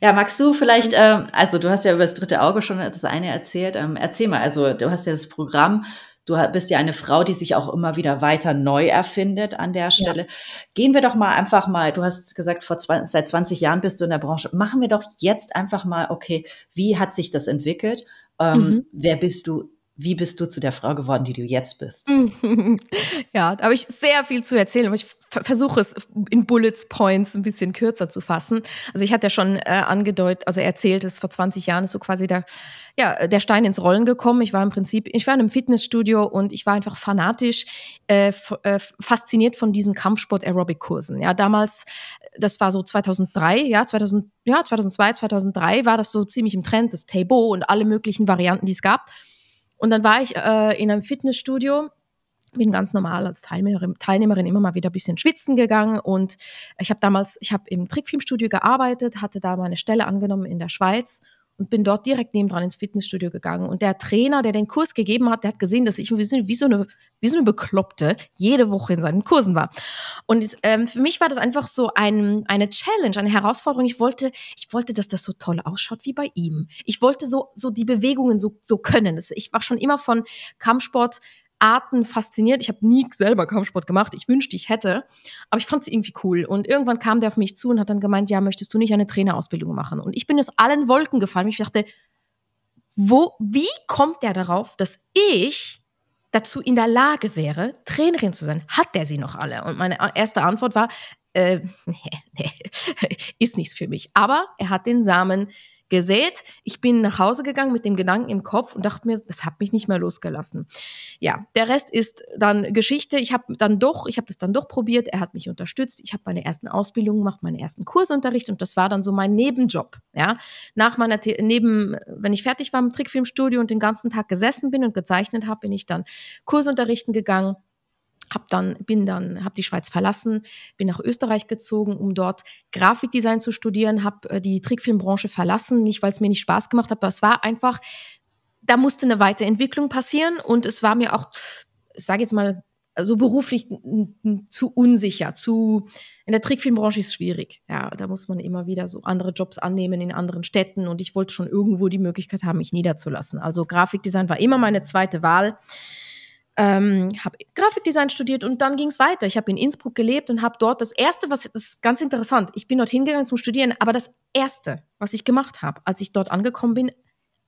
Ja, magst du vielleicht, ähm, also du hast ja über das dritte Auge schon das eine erzählt. Ähm, erzähl mal, also du hast ja das Programm Du bist ja eine Frau, die sich auch immer wieder weiter neu erfindet an der Stelle. Ja. Gehen wir doch mal einfach mal, du hast gesagt, vor 20, seit 20 Jahren bist du in der Branche. Machen wir doch jetzt einfach mal, okay, wie hat sich das entwickelt? Ähm, mhm. Wer bist du? Wie bist du zu der Frau geworden, die du jetzt bist?
Ja, da habe ich sehr viel zu erzählen, aber ich versuche es in Bullet Points ein bisschen kürzer zu fassen. Also ich hatte ja schon äh, angedeutet, also erzählt, es vor 20 Jahren ist so quasi der, ja, der Stein ins Rollen gekommen. Ich war im Prinzip, ich war in einem Fitnessstudio und ich war einfach fanatisch äh, äh, fasziniert von diesen Kampfsport-Aerobic-Kursen. Ja, damals, das war so 2003, ja, 2000, ja, 2002, 2003 war das so ziemlich im Trend, das Tabo und alle möglichen Varianten, die es gab. Und dann war ich äh, in einem Fitnessstudio, bin ganz normal als Teilnehmerin, Teilnehmerin immer mal wieder ein bisschen schwitzen gegangen und ich habe damals, ich habe im Trickfilmstudio gearbeitet, hatte da meine Stelle angenommen in der Schweiz und bin dort direkt nebendran ins Fitnessstudio gegangen. Und der Trainer, der den Kurs gegeben hat, der hat gesehen, dass ich wie so, wie so, eine, wie so eine Bekloppte jede Woche in seinen Kursen war. Und ähm, für mich war das einfach so ein, eine Challenge, eine Herausforderung. Ich wollte, ich wollte, dass das so toll ausschaut wie bei ihm. Ich wollte so, so die Bewegungen so, so können. Ich war schon immer von Kampfsport Arten fasziniert. Ich habe nie selber Kampfsport gemacht. Ich wünschte, ich hätte. Aber ich fand es irgendwie cool. Und irgendwann kam der auf mich zu und hat dann gemeint, ja, möchtest du nicht eine Trainerausbildung machen? Und ich bin aus allen Wolken gefallen. Ich dachte, wo, wie kommt der darauf, dass ich dazu in der Lage wäre, Trainerin zu sein. Hat der sie noch alle? Und meine erste Antwort war, äh, nee, nee, ist nichts für mich. Aber er hat den Samen gesät. Ich bin nach Hause gegangen mit dem Gedanken im Kopf und dachte mir, das hat mich nicht mehr losgelassen. Ja, der Rest ist dann Geschichte. Ich habe dann doch, ich habe das dann doch probiert. Er hat mich unterstützt. Ich habe meine ersten Ausbildungen gemacht, meinen ersten Kursunterricht und das war dann so mein Nebenjob. Ja, nach meiner neben, wenn ich fertig war im Trickfilmstudio und den ganzen Tag gesessen bin und gezeichnet habe, bin ich dann Kursunterrichten gegangen hab dann, bin dann, habe die Schweiz verlassen, bin nach Österreich gezogen, um dort Grafikdesign zu studieren, habe äh, die Trickfilmbranche verlassen, nicht weil es mir nicht Spaß gemacht hat, aber es war einfach, da musste eine Weiterentwicklung passieren und es war mir auch, ich sage jetzt mal, so beruflich zu unsicher, zu in der Trickfilmbranche ist schwierig. Ja, da muss man immer wieder so andere Jobs annehmen in anderen Städten und ich wollte schon irgendwo die Möglichkeit haben, mich niederzulassen. Also Grafikdesign war immer meine zweite Wahl ähm, habe Grafikdesign studiert und dann ging es weiter. Ich habe in Innsbruck gelebt und habe dort das erste, was das ist ganz interessant. Ich bin dort hingegangen zum Studieren, aber das erste, was ich gemacht habe, als ich dort angekommen bin,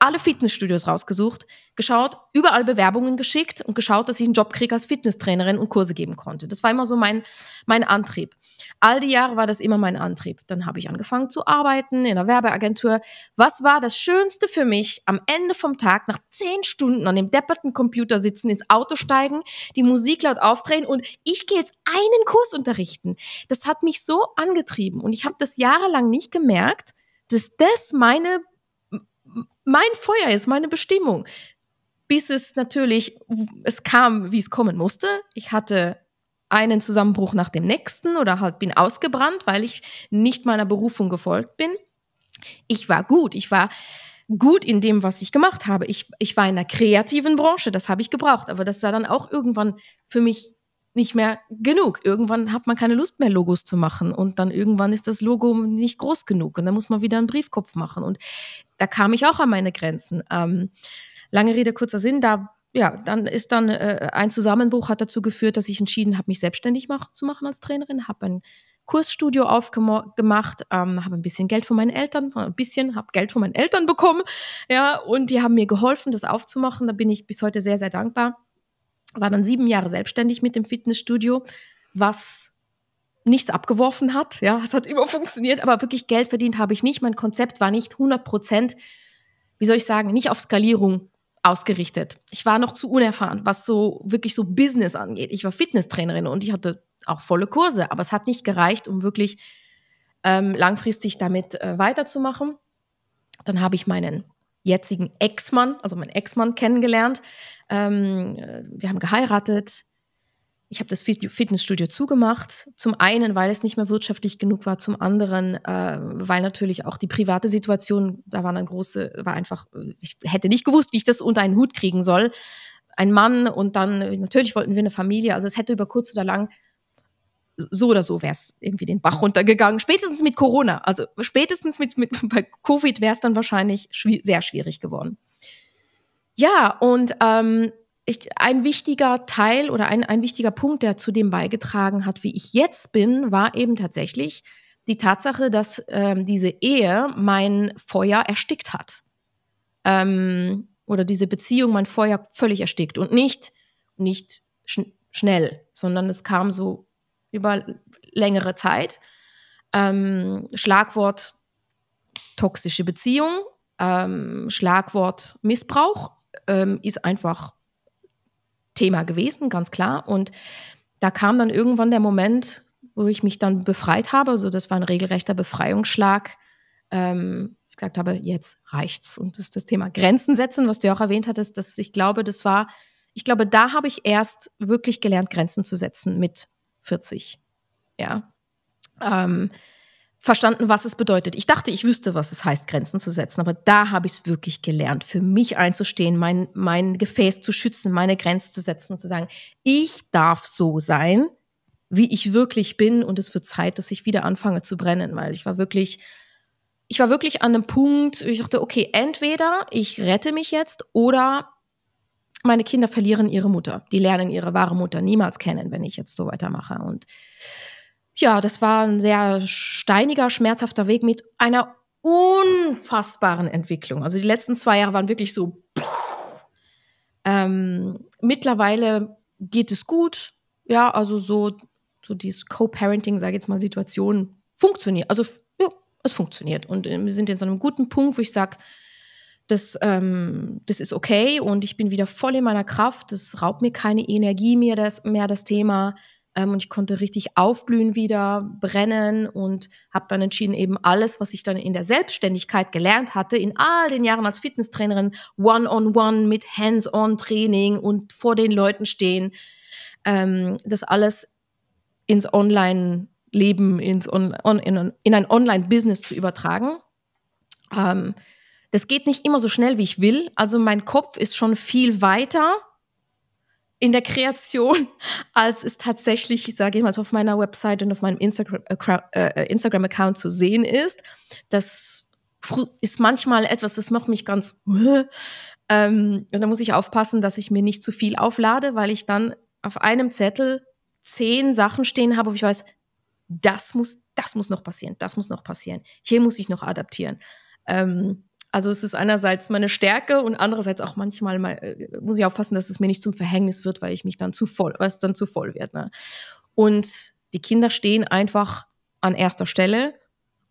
alle Fitnessstudios rausgesucht, geschaut, überall Bewerbungen geschickt und geschaut, dass ich einen Job kriege als Fitnesstrainerin und Kurse geben konnte. Das war immer so mein, mein Antrieb. All die Jahre war das immer mein Antrieb. Dann habe ich angefangen zu arbeiten in einer Werbeagentur. Was war das Schönste für mich am Ende vom Tag, nach zehn Stunden an dem depperten Computer sitzen, ins Auto steigen, die Musik laut aufdrehen und ich gehe jetzt einen Kurs unterrichten. Das hat mich so angetrieben und ich habe das jahrelang nicht gemerkt, dass das meine mein Feuer ist, meine Bestimmung. Bis es natürlich, es kam, wie es kommen musste. Ich hatte einen Zusammenbruch nach dem nächsten oder halt bin ausgebrannt, weil ich nicht meiner Berufung gefolgt bin. Ich war gut, ich war gut in dem, was ich gemacht habe. Ich, ich war in einer kreativen Branche, das habe ich gebraucht, aber das war dann auch irgendwann für mich nicht mehr genug. Irgendwann hat man keine Lust mehr, Logos zu machen. Und dann irgendwann ist das Logo nicht groß genug. Und dann muss man wieder einen Briefkopf machen. Und da kam ich auch an meine Grenzen. Ähm, lange Rede, kurzer Sinn, da ja, dann ist dann äh, ein Zusammenbruch hat dazu geführt, dass ich entschieden habe, mich selbstständig mach, zu machen als Trainerin, habe ein Kursstudio aufgemacht, ähm, habe ein bisschen Geld von meinen Eltern, ein bisschen, habe Geld von meinen Eltern bekommen, ja, und die haben mir geholfen, das aufzumachen. Da bin ich bis heute sehr, sehr dankbar war dann sieben Jahre selbstständig mit dem Fitnessstudio, was nichts abgeworfen hat. Ja, es hat immer funktioniert, aber wirklich Geld verdient habe ich nicht. Mein Konzept war nicht 100 Prozent, wie soll ich sagen, nicht auf Skalierung ausgerichtet. Ich war noch zu unerfahren, was so wirklich so Business angeht. Ich war Fitnesstrainerin und ich hatte auch volle Kurse, aber es hat nicht gereicht, um wirklich ähm, langfristig damit äh, weiterzumachen. Dann habe ich meinen jetzigen Ex-Mann, also meinen Ex-Mann kennengelernt. Ähm, wir haben geheiratet. Ich habe das Fitnessstudio zugemacht. Zum einen, weil es nicht mehr wirtschaftlich genug war, zum anderen, äh, weil natürlich auch die private Situation, da war eine große, war einfach, ich hätte nicht gewusst, wie ich das unter einen Hut kriegen soll. Ein Mann und dann, natürlich wollten wir eine Familie, also es hätte über kurz oder lang so oder so wäre es irgendwie den Bach runtergegangen. Spätestens mit Corona, also spätestens mit, mit bei Covid wäre es dann wahrscheinlich schwi sehr schwierig geworden. Ja, und ähm, ich, ein wichtiger Teil oder ein, ein wichtiger Punkt, der zu dem beigetragen hat, wie ich jetzt bin, war eben tatsächlich die Tatsache, dass ähm, diese Ehe mein Feuer erstickt hat. Ähm, oder diese Beziehung mein Feuer völlig erstickt. Und nicht, nicht schn schnell, sondern es kam so über längere Zeit. Ähm, Schlagwort toxische Beziehung, ähm, Schlagwort Missbrauch ähm, ist einfach Thema gewesen, ganz klar. Und da kam dann irgendwann der Moment, wo ich mich dann befreit habe. Also das war ein regelrechter Befreiungsschlag. Ähm, ich gesagt habe, jetzt reicht's. Und das ist das Thema Grenzen setzen, was du ja auch erwähnt hattest, dass ich glaube, das war, ich glaube, da habe ich erst wirklich gelernt, Grenzen zu setzen mit 40. Ja. Ähm, verstanden, was es bedeutet. Ich dachte, ich wüsste, was es heißt, Grenzen zu setzen, aber da habe ich es wirklich gelernt, für mich einzustehen, mein, mein Gefäß zu schützen, meine Grenzen zu setzen und zu sagen, ich darf so sein, wie ich wirklich bin und es wird Zeit, dass ich wieder anfange zu brennen, weil ich war wirklich, ich war wirklich an einem Punkt, ich dachte, okay, entweder ich rette mich jetzt oder meine Kinder verlieren ihre Mutter. Die lernen ihre wahre Mutter niemals kennen, wenn ich jetzt so weitermache. Und ja, das war ein sehr steiniger, schmerzhafter Weg mit einer unfassbaren Entwicklung. Also die letzten zwei Jahre waren wirklich so. Ähm, mittlerweile geht es gut. Ja, also so, so dieses Co-Parenting, sage ich jetzt mal, Situation funktioniert. Also ja, es funktioniert. Und äh, wir sind jetzt an einem guten Punkt, wo ich sage, das, ähm, das ist okay und ich bin wieder voll in meiner Kraft. Das raubt mir keine Energie mehr, das, mehr das Thema. Ähm, und ich konnte richtig aufblühen wieder, brennen und habe dann entschieden, eben alles, was ich dann in der Selbstständigkeit gelernt hatte, in all den Jahren als Fitnesstrainerin, One-on-One -on -one mit Hands-on-Training und vor den Leuten stehen, ähm, das alles ins Online-Leben, on, on, in, in, ein Online-Business zu übertragen. Ähm, das geht nicht immer so schnell, wie ich will. Also mein Kopf ist schon viel weiter in der Kreation, als es tatsächlich, sage ich mal, auf meiner Website und auf meinem Instagram-Account äh, Instagram zu sehen ist. Das ist manchmal etwas, das macht mich ganz. Ähm, und da muss ich aufpassen, dass ich mir nicht zu viel auflade, weil ich dann auf einem Zettel zehn Sachen stehen habe, wo ich weiß, das muss, das muss noch passieren, das muss noch passieren. Hier muss ich noch adaptieren. Ähm, also es ist einerseits meine Stärke und andererseits auch manchmal mal, äh, muss ich aufpassen, dass es mir nicht zum Verhängnis wird, weil ich mich dann zu voll, weil es dann zu voll wird. Ne? Und die Kinder stehen einfach an erster Stelle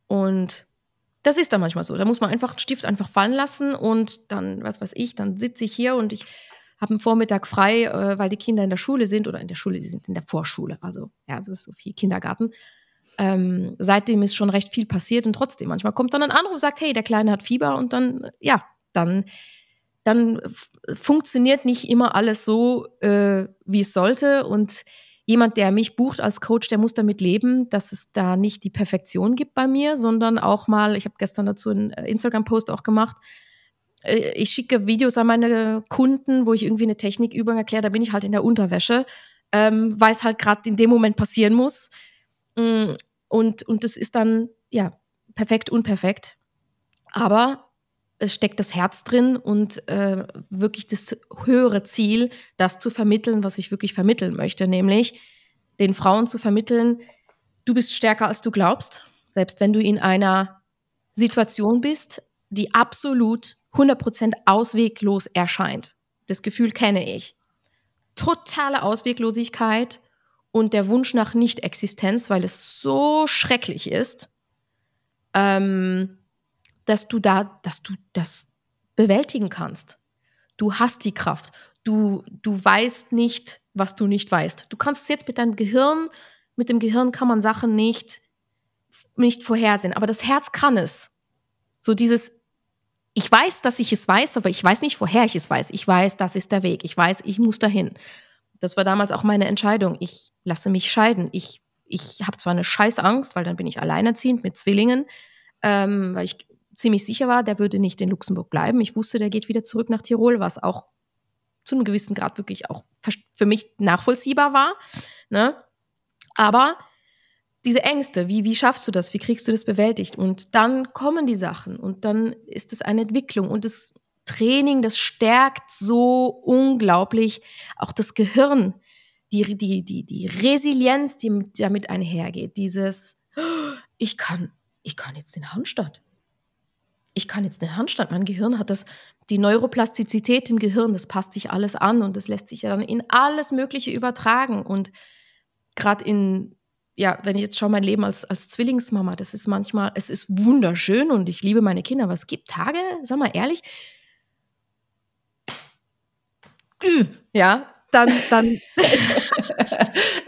und das ist dann manchmal so. Da muss man einfach einen Stift einfach fallen lassen und dann, was weiß ich, dann sitze ich hier und ich habe einen Vormittag frei, äh, weil die Kinder in der Schule sind oder in der Schule, die sind in der Vorschule. Also ja, das ist so viel Kindergarten ähm, seitdem ist schon recht viel passiert und trotzdem, manchmal kommt dann ein Anruf, sagt, hey, der Kleine hat Fieber und dann, ja, dann, dann funktioniert nicht immer alles so, äh, wie es sollte und jemand, der mich bucht als Coach, der muss damit leben, dass es da nicht die Perfektion gibt bei mir, sondern auch mal, ich habe gestern dazu einen äh, Instagram-Post auch gemacht, äh, ich schicke Videos an meine Kunden, wo ich irgendwie eine Technikübung erkläre, da bin ich halt in der Unterwäsche, ähm, weil es halt gerade in dem Moment passieren muss. Mm, und, und das ist dann, ja, perfekt, unperfekt. Aber es steckt das Herz drin und äh, wirklich das höhere Ziel, das zu vermitteln, was ich wirklich vermitteln möchte, nämlich den Frauen zu vermitteln, du bist stärker, als du glaubst, selbst wenn du in einer Situation bist, die absolut 100% ausweglos erscheint. Das Gefühl kenne ich. Totale Ausweglosigkeit und der Wunsch nach Nicht-Existenz, weil es so schrecklich ist, ähm, dass du da, dass du das bewältigen kannst. Du hast die Kraft. Du, du weißt nicht, was du nicht weißt. Du kannst es jetzt mit deinem Gehirn, mit dem Gehirn kann man Sachen nicht, nicht vorhersehen, aber das Herz kann es. So dieses, ich weiß, dass ich es weiß, aber ich weiß nicht, woher ich es weiß. Ich weiß, das ist der Weg. Ich weiß, ich muss dahin. Das war damals auch meine Entscheidung. Ich lasse mich scheiden. Ich, ich habe zwar eine Scheißangst, weil dann bin ich alleinerziehend mit Zwillingen, ähm, weil ich ziemlich sicher war, der würde nicht in Luxemburg bleiben. Ich wusste, der geht wieder zurück nach Tirol, was auch zu einem gewissen Grad wirklich auch für mich nachvollziehbar war. Ne? Aber diese Ängste, wie, wie schaffst du das? Wie kriegst du das bewältigt? Und dann kommen die Sachen und dann ist es eine Entwicklung und es Training, das stärkt so unglaublich auch das Gehirn, die, die, die, die Resilienz, die damit einhergeht. Dieses, ich kann, ich kann jetzt den Handstand. Ich kann jetzt den Handstand. Mein Gehirn hat das, die Neuroplastizität im Gehirn, das passt sich alles an und das lässt sich ja dann in alles Mögliche übertragen. Und gerade in, ja, wenn ich jetzt schaue, mein Leben als, als Zwillingsmama, das ist manchmal, es ist wunderschön und ich liebe meine Kinder, aber es gibt Tage, sag mal ehrlich, ja, dann, dann.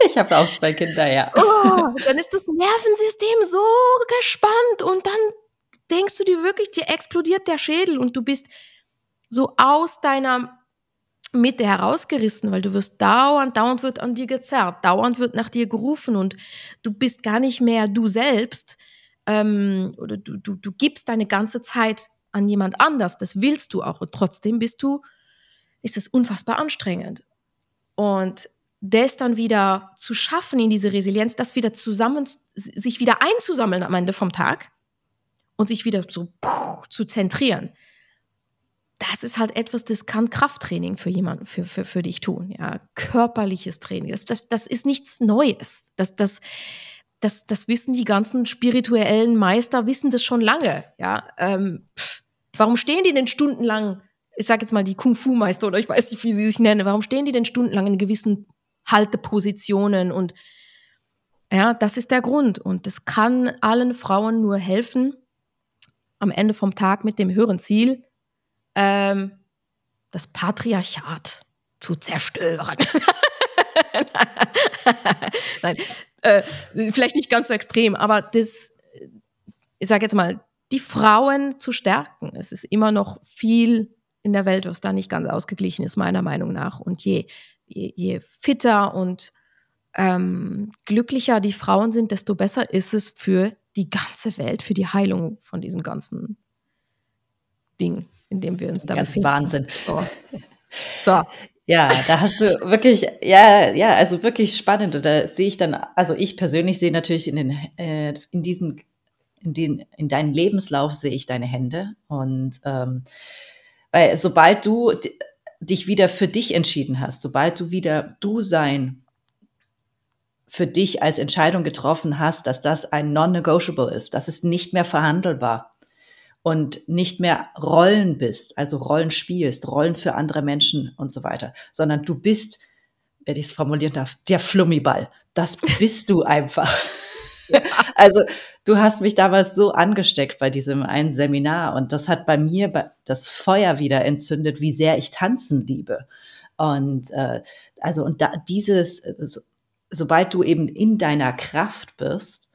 ich habe auch zwei Kinder, ja.
Oh, dann ist das Nervensystem so gespannt und dann denkst du dir wirklich, dir explodiert der Schädel und du bist so aus deiner Mitte herausgerissen, weil du wirst dauernd, dauernd wird an dir gezerrt, dauernd wird nach dir gerufen und du bist gar nicht mehr du selbst ähm, oder du, du, du gibst deine ganze Zeit an jemand anders, das willst du auch und trotzdem bist du ist es unfassbar anstrengend. Und das dann wieder zu schaffen in diese Resilienz, das wieder zusammen, sich wieder einzusammeln am Ende vom Tag und sich wieder so zu zentrieren. Das ist halt etwas, das kann Krafttraining für jemanden, für, für, für dich tun, ja. Körperliches Training. Das, das, das ist nichts Neues. Das, das, das, das wissen die ganzen spirituellen Meister, wissen das schon lange, ja. Ähm, warum stehen die denn stundenlang ich sage jetzt mal die Kung-Fu-Meister oder ich weiß nicht, wie sie sich nennen, warum stehen die denn stundenlang in gewissen Haltepositionen und ja, das ist der Grund und das kann allen Frauen nur helfen, am Ende vom Tag mit dem höheren Ziel, ähm, das Patriarchat zu zerstören. Nein, äh, vielleicht nicht ganz so extrem, aber das, ich sage jetzt mal, die Frauen zu stärken. Es ist immer noch viel in der Welt, was da nicht ganz ausgeglichen ist, meiner Meinung nach. Und je, je, je fitter und ähm, glücklicher die Frauen sind, desto besser ist es für die ganze Welt, für die Heilung von diesem ganzen Ding, in dem wir uns da
Ganz befinden. Wahnsinn.
So. so.
Ja, da hast du wirklich, ja, ja, also wirklich spannend. Und da sehe ich dann, also ich persönlich sehe natürlich in den, äh, in diesen, in den, in deinem Lebenslauf sehe ich deine Hände. Und ähm, weil sobald du dich wieder für dich entschieden hast, sobald du wieder du sein für dich als Entscheidung getroffen hast, dass das ein non-negotiable ist, das ist nicht mehr verhandelbar und nicht mehr Rollen bist, also Rollen spielst, Rollen für andere Menschen und so weiter, sondern du bist, wenn ich es formulieren darf, der Flummiball. Das bist du einfach. Also du hast mich damals so angesteckt bei diesem einen Seminar und das hat bei mir das Feuer wieder entzündet, wie sehr ich tanzen liebe. Und äh, also und da dieses, so, sobald du eben in deiner Kraft bist,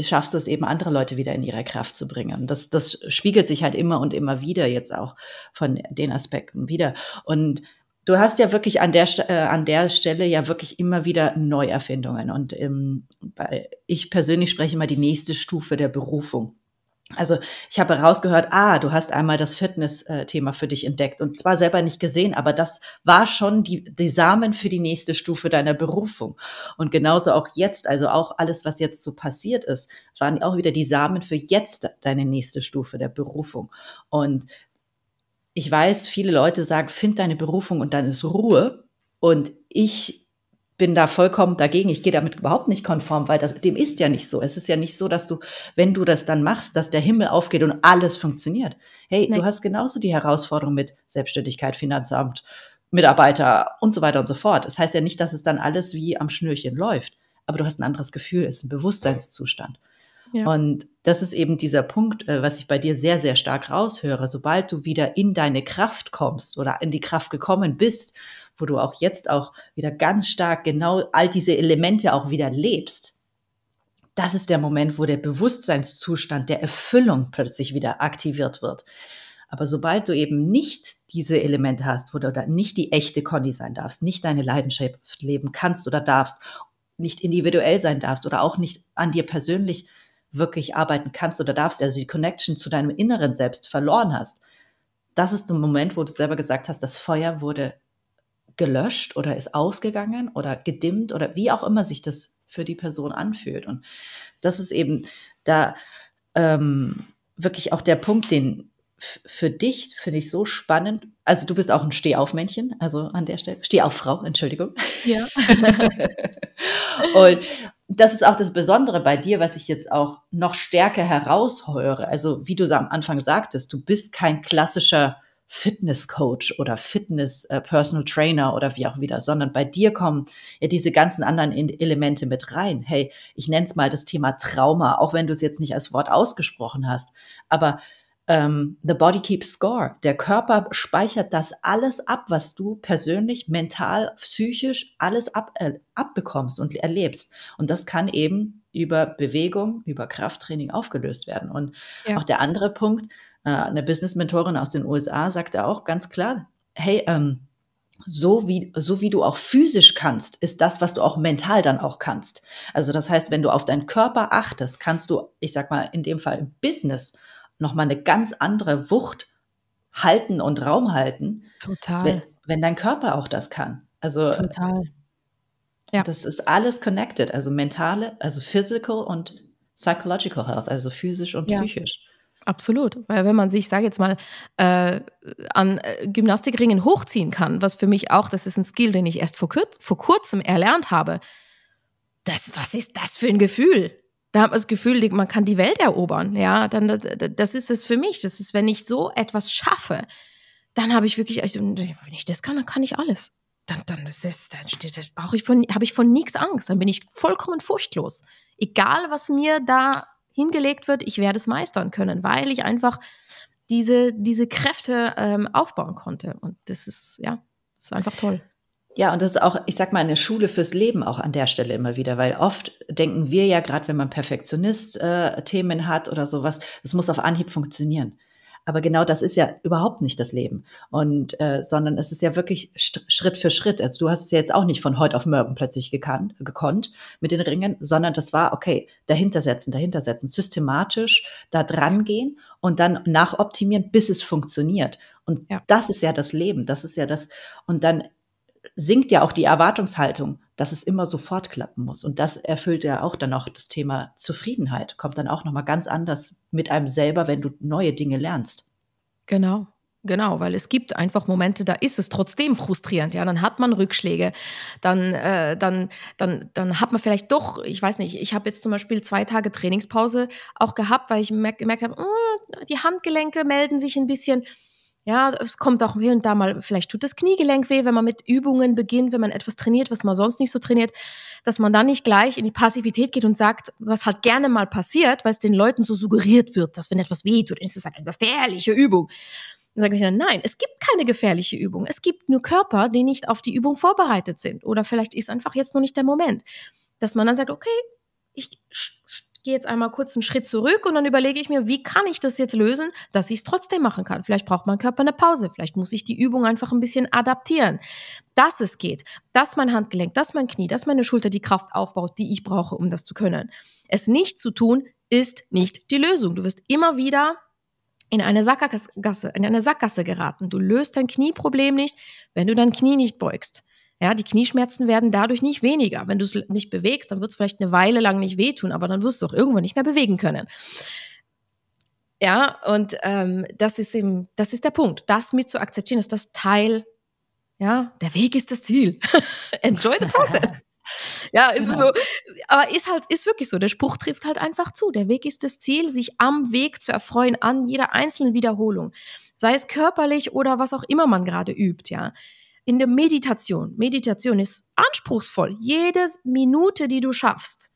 schaffst du es eben, andere Leute wieder in ihre Kraft zu bringen. Das, das spiegelt sich halt immer und immer wieder jetzt auch von den Aspekten wieder. Und du hast ja wirklich an der, äh, an der Stelle ja wirklich immer wieder Neuerfindungen. Und ähm, bei, ich persönlich spreche immer die nächste Stufe der Berufung. Also ich habe herausgehört, ah, du hast einmal das Fitness-Thema für dich entdeckt und zwar selber nicht gesehen, aber das war schon die, die Samen für die nächste Stufe deiner Berufung. Und genauso auch jetzt, also auch alles, was jetzt so passiert ist, waren auch wieder die Samen für jetzt deine nächste Stufe der Berufung. Und ich weiß, viele Leute sagen, find deine Berufung und dann ist Ruhe. Und ich bin da vollkommen dagegen. Ich gehe damit überhaupt nicht konform, weil das, dem ist ja nicht so. Es ist ja nicht so, dass du, wenn du das dann machst, dass der Himmel aufgeht und alles funktioniert. Hey, Nein. du hast genauso die Herausforderung mit Selbstständigkeit, Finanzamt, Mitarbeiter und so weiter und so fort. Das heißt ja nicht, dass es dann alles wie am Schnürchen läuft, aber du hast ein anderes Gefühl, es ist ein Bewusstseinszustand. Ja. Und das ist eben dieser Punkt, äh, was ich bei dir sehr, sehr stark raushöre. Sobald du wieder in deine Kraft kommst oder in die Kraft gekommen bist wo du auch jetzt auch wieder ganz stark genau all diese Elemente auch wieder lebst, das ist der Moment, wo der Bewusstseinszustand der Erfüllung plötzlich wieder aktiviert wird. Aber sobald du eben nicht diese Elemente hast, wo du da nicht die echte Conny sein darfst, nicht deine Leidenschaft leben kannst oder darfst, nicht individuell sein darfst oder auch nicht an dir persönlich wirklich arbeiten kannst oder darfst, also die Connection zu deinem inneren Selbst verloren hast, das ist der Moment, wo du selber gesagt hast, das Feuer wurde gelöscht oder ist ausgegangen oder gedimmt oder wie auch immer sich das für die Person anfühlt. Und das ist eben da ähm, wirklich auch der Punkt, den für dich finde ich so spannend. Also du bist auch ein Stehaufmännchen, also an der Stelle. Stehauffrau, Entschuldigung.
Ja.
und das ist auch das Besondere bei dir, was ich jetzt auch noch stärker heraushöre. Also wie du am Anfang sagtest, du bist kein klassischer Fitnesscoach oder Fitness äh, Personal Trainer oder wie auch wieder, sondern bei dir kommen ja diese ganzen anderen Elemente mit rein. Hey, ich nenne es mal das Thema Trauma, auch wenn du es jetzt nicht als Wort ausgesprochen hast, aber ähm, the body keeps score. Der Körper speichert das alles ab, was du persönlich, mental, psychisch alles ab, äh, abbekommst und erlebst. Und das kann eben über Bewegung, über Krafttraining aufgelöst werden. Und ja. auch der andere Punkt, äh, eine Business-Mentorin aus den USA sagte auch ganz klar, hey, ähm, so wie, so wie du auch physisch kannst, ist das, was du auch mental dann auch kannst. Also das heißt, wenn du auf deinen Körper achtest, kannst du, ich sag mal, in dem Fall im Business nochmal eine ganz andere Wucht halten und Raum halten.
Total.
Wenn, wenn dein Körper auch das kann. Also
Total.
Ja. Das ist alles connected, also mentale, also physical und psychological health, also physisch und ja. psychisch.
Absolut, weil wenn man sich, sage jetzt mal, äh, an äh, Gymnastikringen hochziehen kann, was für mich auch, das ist ein Skill, den ich erst vor, kurz, vor kurzem erlernt habe, das, was ist das für ein Gefühl? Da hat man das Gefühl, man kann die Welt erobern. Ja, dann das ist es für mich. Das ist, wenn ich so etwas schaffe, dann habe ich wirklich, also, wenn ich das kann, dann kann ich alles. Dann, dann, das ist, dann steht, das brauche ich von, habe ich von nichts Angst. Dann bin ich vollkommen furchtlos. Egal, was mir da hingelegt wird, ich werde es meistern können, weil ich einfach diese, diese Kräfte ähm, aufbauen konnte. Und das ist, ja, das ist einfach toll.
Ja, und das ist auch, ich sag mal, eine Schule fürs Leben auch an der Stelle immer wieder, weil oft denken wir ja, gerade wenn man Perfektionist-Themen äh, hat oder sowas, es muss auf Anhieb funktionieren. Aber genau das ist ja überhaupt nicht das Leben. Und äh, sondern es ist ja wirklich Schritt für Schritt. Also du hast es ja jetzt auch nicht von heute auf morgen plötzlich gekannt, gekonnt mit den Ringen, sondern das war, okay, dahinter setzen, dahinter setzen, systematisch da dran gehen und dann nachoptimieren, bis es funktioniert. Und ja. das ist ja das Leben. Das ist ja das. Und dann sinkt ja auch die Erwartungshaltung, dass es immer sofort klappen muss. Und das erfüllt ja auch dann auch das Thema Zufriedenheit, kommt dann auch nochmal ganz anders mit einem selber, wenn du neue Dinge lernst.
Genau. Genau, weil es gibt einfach Momente, da ist es trotzdem frustrierend. Ja, dann hat man Rückschläge, dann, äh, dann, dann, dann hat man vielleicht doch, ich weiß nicht, ich habe jetzt zum Beispiel zwei Tage Trainingspause auch gehabt, weil ich gemerkt habe, oh, die Handgelenke melden sich ein bisschen. Ja, es kommt auch hier und da mal, vielleicht tut das Kniegelenk weh, wenn man mit Übungen beginnt, wenn man etwas trainiert, was man sonst nicht so trainiert, dass man dann nicht gleich in die Passivität geht und sagt, was halt gerne mal passiert, weil es den Leuten so suggeriert wird, dass wenn etwas weh tut, ist es eine gefährliche Übung. Dann sage ich dann, nein, es gibt keine gefährliche Übung. Es gibt nur Körper, die nicht auf die Übung vorbereitet sind. Oder vielleicht ist einfach jetzt noch nicht der Moment. Dass man dann sagt, okay, ich gehe jetzt einmal kurz einen Schritt zurück und dann überlege ich mir, wie kann ich das jetzt lösen, dass ich es trotzdem machen kann. Vielleicht braucht mein Körper eine Pause, vielleicht muss ich die Übung einfach ein bisschen adaptieren. Dass es geht, dass mein Handgelenk, dass mein Knie, dass meine Schulter die Kraft aufbaut, die ich brauche, um das zu können. Es nicht zu tun, ist nicht die Lösung. Du wirst immer wieder in eine Sackgasse, in eine Sackgasse geraten. Du löst dein Knieproblem nicht, wenn du dein Knie nicht beugst. Ja, die Knieschmerzen werden dadurch nicht weniger. Wenn du es nicht bewegst, dann wird es vielleicht eine Weile lang nicht wehtun, aber dann wirst du auch irgendwann nicht mehr bewegen können. Ja, und ähm, das ist eben, das ist der Punkt. Das mit zu akzeptieren, ist das Teil, ja, der Weg ist das Ziel. Enjoy the process. ja, ist genau. so, aber ist halt, ist wirklich so. Der Spruch trifft halt einfach zu. Der Weg ist das Ziel, sich am Weg zu erfreuen, an jeder einzelnen Wiederholung. Sei es körperlich oder was auch immer man gerade übt, ja in der Meditation. Meditation ist anspruchsvoll. Jede Minute, die du schaffst,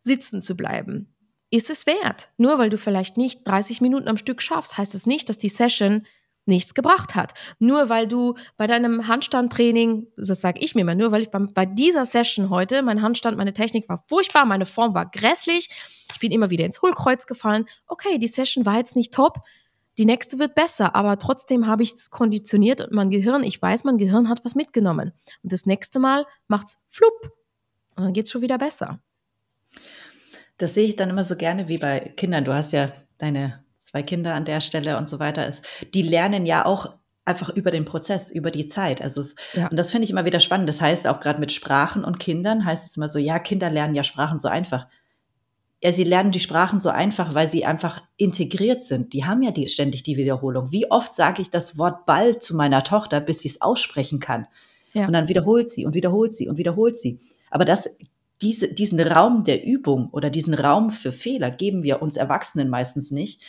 sitzen zu bleiben, ist es wert. Nur weil du vielleicht nicht 30 Minuten am Stück schaffst, heißt es das nicht, dass die Session nichts gebracht hat. Nur weil du bei deinem Handstandtraining, das sage ich mir mal, nur weil ich bei, bei, dieser Session heute, mein Handstand, meine Technik war furchtbar, meine Form war grässlich, ich bin immer wieder ins Hohlkreuz gefallen. Okay, die Session war jetzt nicht top, die nächste wird besser, aber trotzdem habe ich es konditioniert und mein Gehirn, ich weiß, mein Gehirn hat was mitgenommen. Und das nächste Mal macht's flupp und dann geht's schon wieder besser.
Das sehe ich dann immer so gerne wie bei Kindern. Du hast ja deine zwei Kinder an der Stelle und so weiter. Die lernen ja auch einfach über den Prozess, über die Zeit. Also es, ja. und das finde ich immer wieder spannend. Das heißt auch gerade mit Sprachen und Kindern heißt es immer so, ja, Kinder lernen ja Sprachen so einfach ja, sie lernen die Sprachen so einfach, weil sie einfach integriert sind. Die haben ja die, ständig die Wiederholung. Wie oft sage ich das Wort Ball zu meiner Tochter, bis sie es aussprechen kann? Ja. Und dann wiederholt sie und wiederholt sie und wiederholt sie. Aber das diese, diesen Raum der Übung oder diesen Raum für Fehler geben wir uns Erwachsenen meistens nicht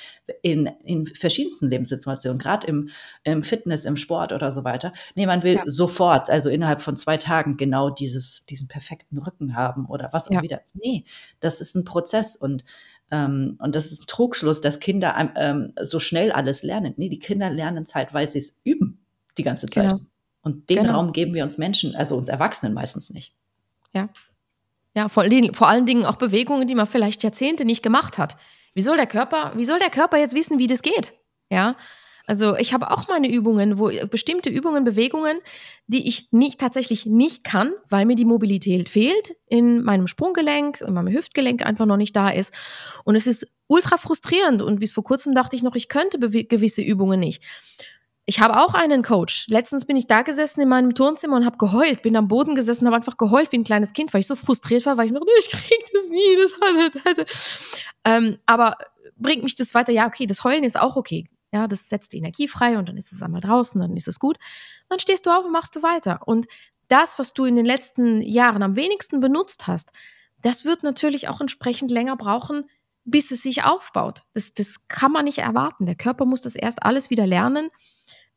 in, in verschiedensten Lebenssituationen, gerade im, im Fitness, im Sport oder so weiter. Nee, man will ja. sofort, also innerhalb von zwei Tagen genau dieses, diesen perfekten Rücken haben oder was auch ja. wieder. Nee, das ist ein Prozess und ähm, und das ist ein Trugschluss, dass Kinder ähm, so schnell alles lernen. Nee, die Kinder lernen Zeit, weil sie es üben die ganze Zeit. Genau. Und den genau. Raum geben wir uns Menschen, also uns Erwachsenen meistens nicht.
Ja, ja, vor, vor allen Dingen auch Bewegungen, die man vielleicht Jahrzehnte nicht gemacht hat. Wie soll der Körper, wie soll der Körper jetzt wissen, wie das geht? Ja. Also ich habe auch meine Übungen, wo bestimmte Übungen, Bewegungen, die ich nicht tatsächlich nicht kann, weil mir die Mobilität fehlt in meinem Sprunggelenk, in meinem Hüftgelenk einfach noch nicht da ist. Und es ist ultra frustrierend. Und bis vor kurzem dachte ich noch, ich könnte gewisse Übungen nicht. Ich habe auch einen Coach. Letztens bin ich da gesessen in meinem Turnzimmer und habe geheult, bin am Boden gesessen, habe einfach geheult wie ein kleines Kind, weil ich so frustriert war, weil ich noch, ich krieg das nie, das hatte, hatte. Ähm, aber bringt mich das weiter? Ja, okay, das Heulen ist auch okay. Ja, das setzt die Energie frei und dann ist es einmal draußen, dann ist es gut. Dann stehst du auf und machst du weiter. Und das, was du in den letzten Jahren am wenigsten benutzt hast, das wird natürlich auch entsprechend länger brauchen, bis es sich aufbaut. Das, das kann man nicht erwarten. Der Körper muss das erst alles wieder lernen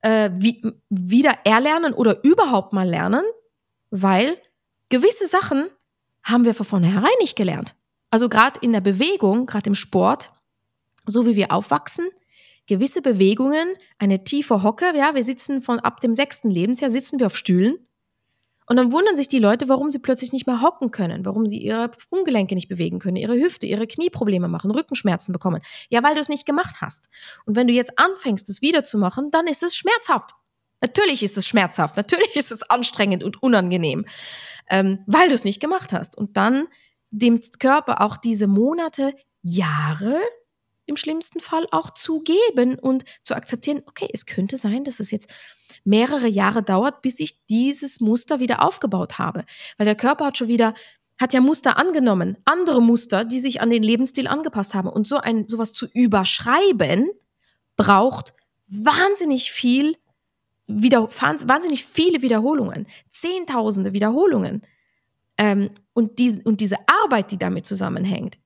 äh, wie, wieder erlernen oder überhaupt mal lernen, weil gewisse Sachen haben wir von vornherein nicht gelernt. Also gerade in der Bewegung, gerade im Sport, so wie wir aufwachsen, gewisse Bewegungen, eine tiefe Hocke, ja, wir sitzen von ab dem sechsten Lebensjahr sitzen wir auf Stühlen und dann wundern sich die Leute, warum sie plötzlich nicht mehr hocken können, warum sie ihre Sprunggelenke nicht bewegen können, ihre Hüfte, ihre Knieprobleme machen, Rückenschmerzen bekommen. Ja, weil du es nicht gemacht hast. Und wenn du jetzt anfängst, es wieder zu machen, dann ist es schmerzhaft. Natürlich ist es schmerzhaft, natürlich ist es anstrengend und unangenehm, ähm, weil du es nicht gemacht hast. Und dann dem Körper auch diese Monate, Jahre im schlimmsten Fall auch zu geben und zu akzeptieren, okay, es könnte sein, dass es jetzt mehrere Jahre dauert, bis ich dieses Muster wieder aufgebaut habe. Weil der Körper hat schon wieder, hat ja Muster angenommen, andere Muster, die sich an den Lebensstil angepasst haben. Und so ein, sowas zu überschreiben, braucht wahnsinnig viel, wieder, wahnsinnig viele Wiederholungen, zehntausende Wiederholungen. Ähm, und, die, und diese Arbeit, die damit zusammenhängt,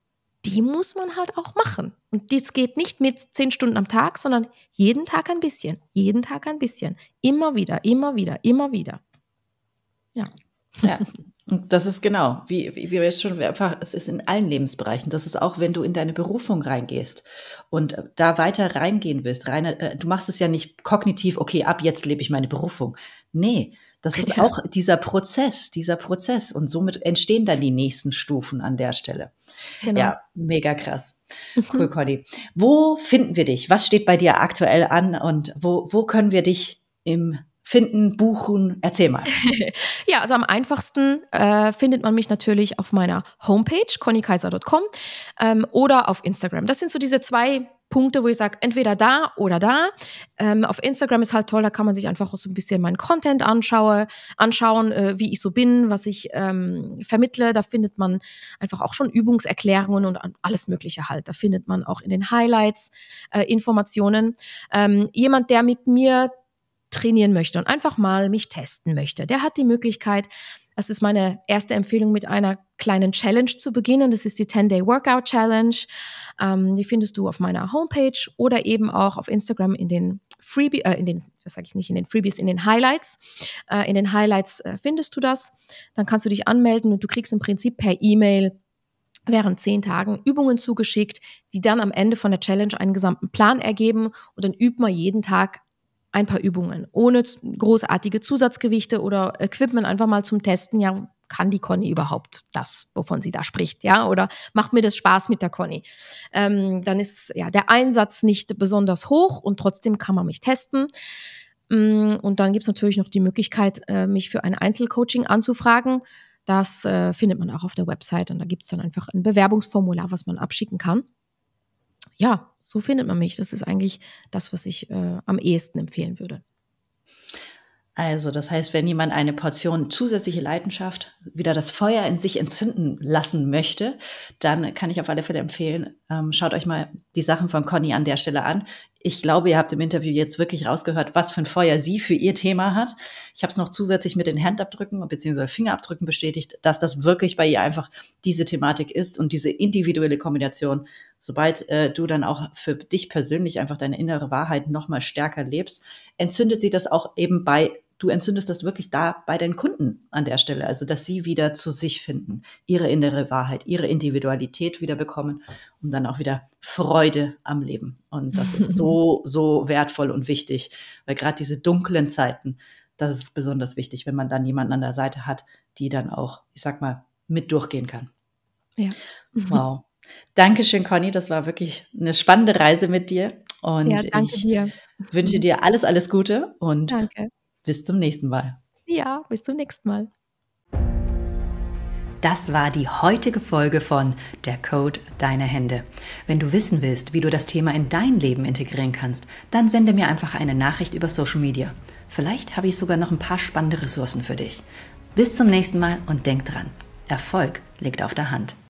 die muss man halt auch machen. Und das geht nicht mit zehn Stunden am Tag, sondern jeden Tag ein bisschen, jeden Tag ein bisschen. Immer wieder, immer wieder, immer wieder.
Ja. Ja. Und das ist genau, wie, wie wir jetzt schon einfach, es ist in allen Lebensbereichen. Das ist auch, wenn du in deine Berufung reingehst und da weiter reingehen willst. Rein, äh, du machst es ja nicht kognitiv, okay, ab jetzt lebe ich meine Berufung. Nee, das ist ja. auch dieser Prozess, dieser Prozess. Und somit entstehen dann die nächsten Stufen an der Stelle. Genau. Ja, mega krass. Cool, Conny. Wo finden wir dich? Was steht bei dir aktuell an und wo, wo können wir dich im finden, buchen? Erzähl mal.
ja, also am einfachsten äh, findet man mich natürlich auf meiner Homepage, connykaiser.com ähm, oder auf Instagram. Das sind so diese zwei Punkte, wo ich sage, entweder da oder da. Ähm, auf Instagram ist halt toll, da kann man sich einfach auch so ein bisschen meinen Content anschaue, anschauen, äh, wie ich so bin, was ich ähm, vermittle. Da findet man einfach auch schon Übungserklärungen und alles Mögliche halt. Da findet man auch in den Highlights äh, Informationen. Ähm, jemand, der mit mir trainieren möchte und einfach mal mich testen möchte, der hat die Möglichkeit, das ist meine erste Empfehlung, mit einer kleinen Challenge zu beginnen. Das ist die 10-Day Workout Challenge. Ähm, die findest du auf meiner Homepage oder eben auch auf Instagram in den Freebies, äh, in den, was sage ich nicht, in den Freebies, in den Highlights. Äh, in den Highlights äh, findest du das. Dann kannst du dich anmelden und du kriegst im Prinzip per E-Mail während zehn Tagen Übungen zugeschickt, die dann am Ende von der Challenge einen gesamten Plan ergeben und dann übt man jeden Tag ein paar Übungen ohne großartige Zusatzgewichte oder Equipment einfach mal zum Testen. Ja, kann die Conny überhaupt das, wovon sie da spricht, ja? Oder macht mir das Spaß mit der Conny? Ähm, dann ist ja der Einsatz nicht besonders hoch und trotzdem kann man mich testen. Mm, und dann gibt es natürlich noch die Möglichkeit, äh, mich für ein Einzelcoaching anzufragen. Das äh, findet man auch auf der Website und da gibt es dann einfach ein Bewerbungsformular, was man abschicken kann. Ja, so findet man mich. Das ist eigentlich das, was ich äh, am ehesten empfehlen würde.
Also, das heißt, wenn jemand eine Portion zusätzliche Leidenschaft, wieder das Feuer in sich entzünden lassen möchte, dann kann ich auf alle Fälle empfehlen, ähm, schaut euch mal die Sachen von Conny an der Stelle an. Ich glaube, ihr habt im Interview jetzt wirklich rausgehört, was für ein Feuer sie für ihr Thema hat. Ich habe es noch zusätzlich mit den Handabdrücken bzw. Fingerabdrücken bestätigt, dass das wirklich bei ihr einfach diese Thematik ist und diese individuelle Kombination. Sobald äh, du dann auch für dich persönlich einfach deine innere Wahrheit nochmal stärker lebst, entzündet sie das auch eben bei du entzündest das wirklich da bei deinen Kunden an der Stelle, also dass sie wieder zu sich finden, ihre innere Wahrheit, ihre Individualität wieder bekommen und dann auch wieder Freude am Leben. Und das ist so, so wertvoll und wichtig, weil gerade diese dunklen Zeiten, das ist besonders wichtig, wenn man dann jemanden an der Seite hat, die dann auch, ich sag mal, mit durchgehen kann. Ja. Wow. Dankeschön, Conny. Das war wirklich eine spannende Reise mit dir. Und ja, ich dir. wünsche dir alles, alles Gute und danke. Bis zum nächsten Mal.
Ja, bis zum nächsten Mal.
Das war die heutige Folge von Der Code Deiner Hände. Wenn du wissen willst, wie du das Thema in dein Leben integrieren kannst, dann sende mir einfach eine Nachricht über Social Media. Vielleicht habe ich sogar noch ein paar spannende Ressourcen für dich. Bis zum nächsten Mal und denk dran, Erfolg liegt auf der Hand.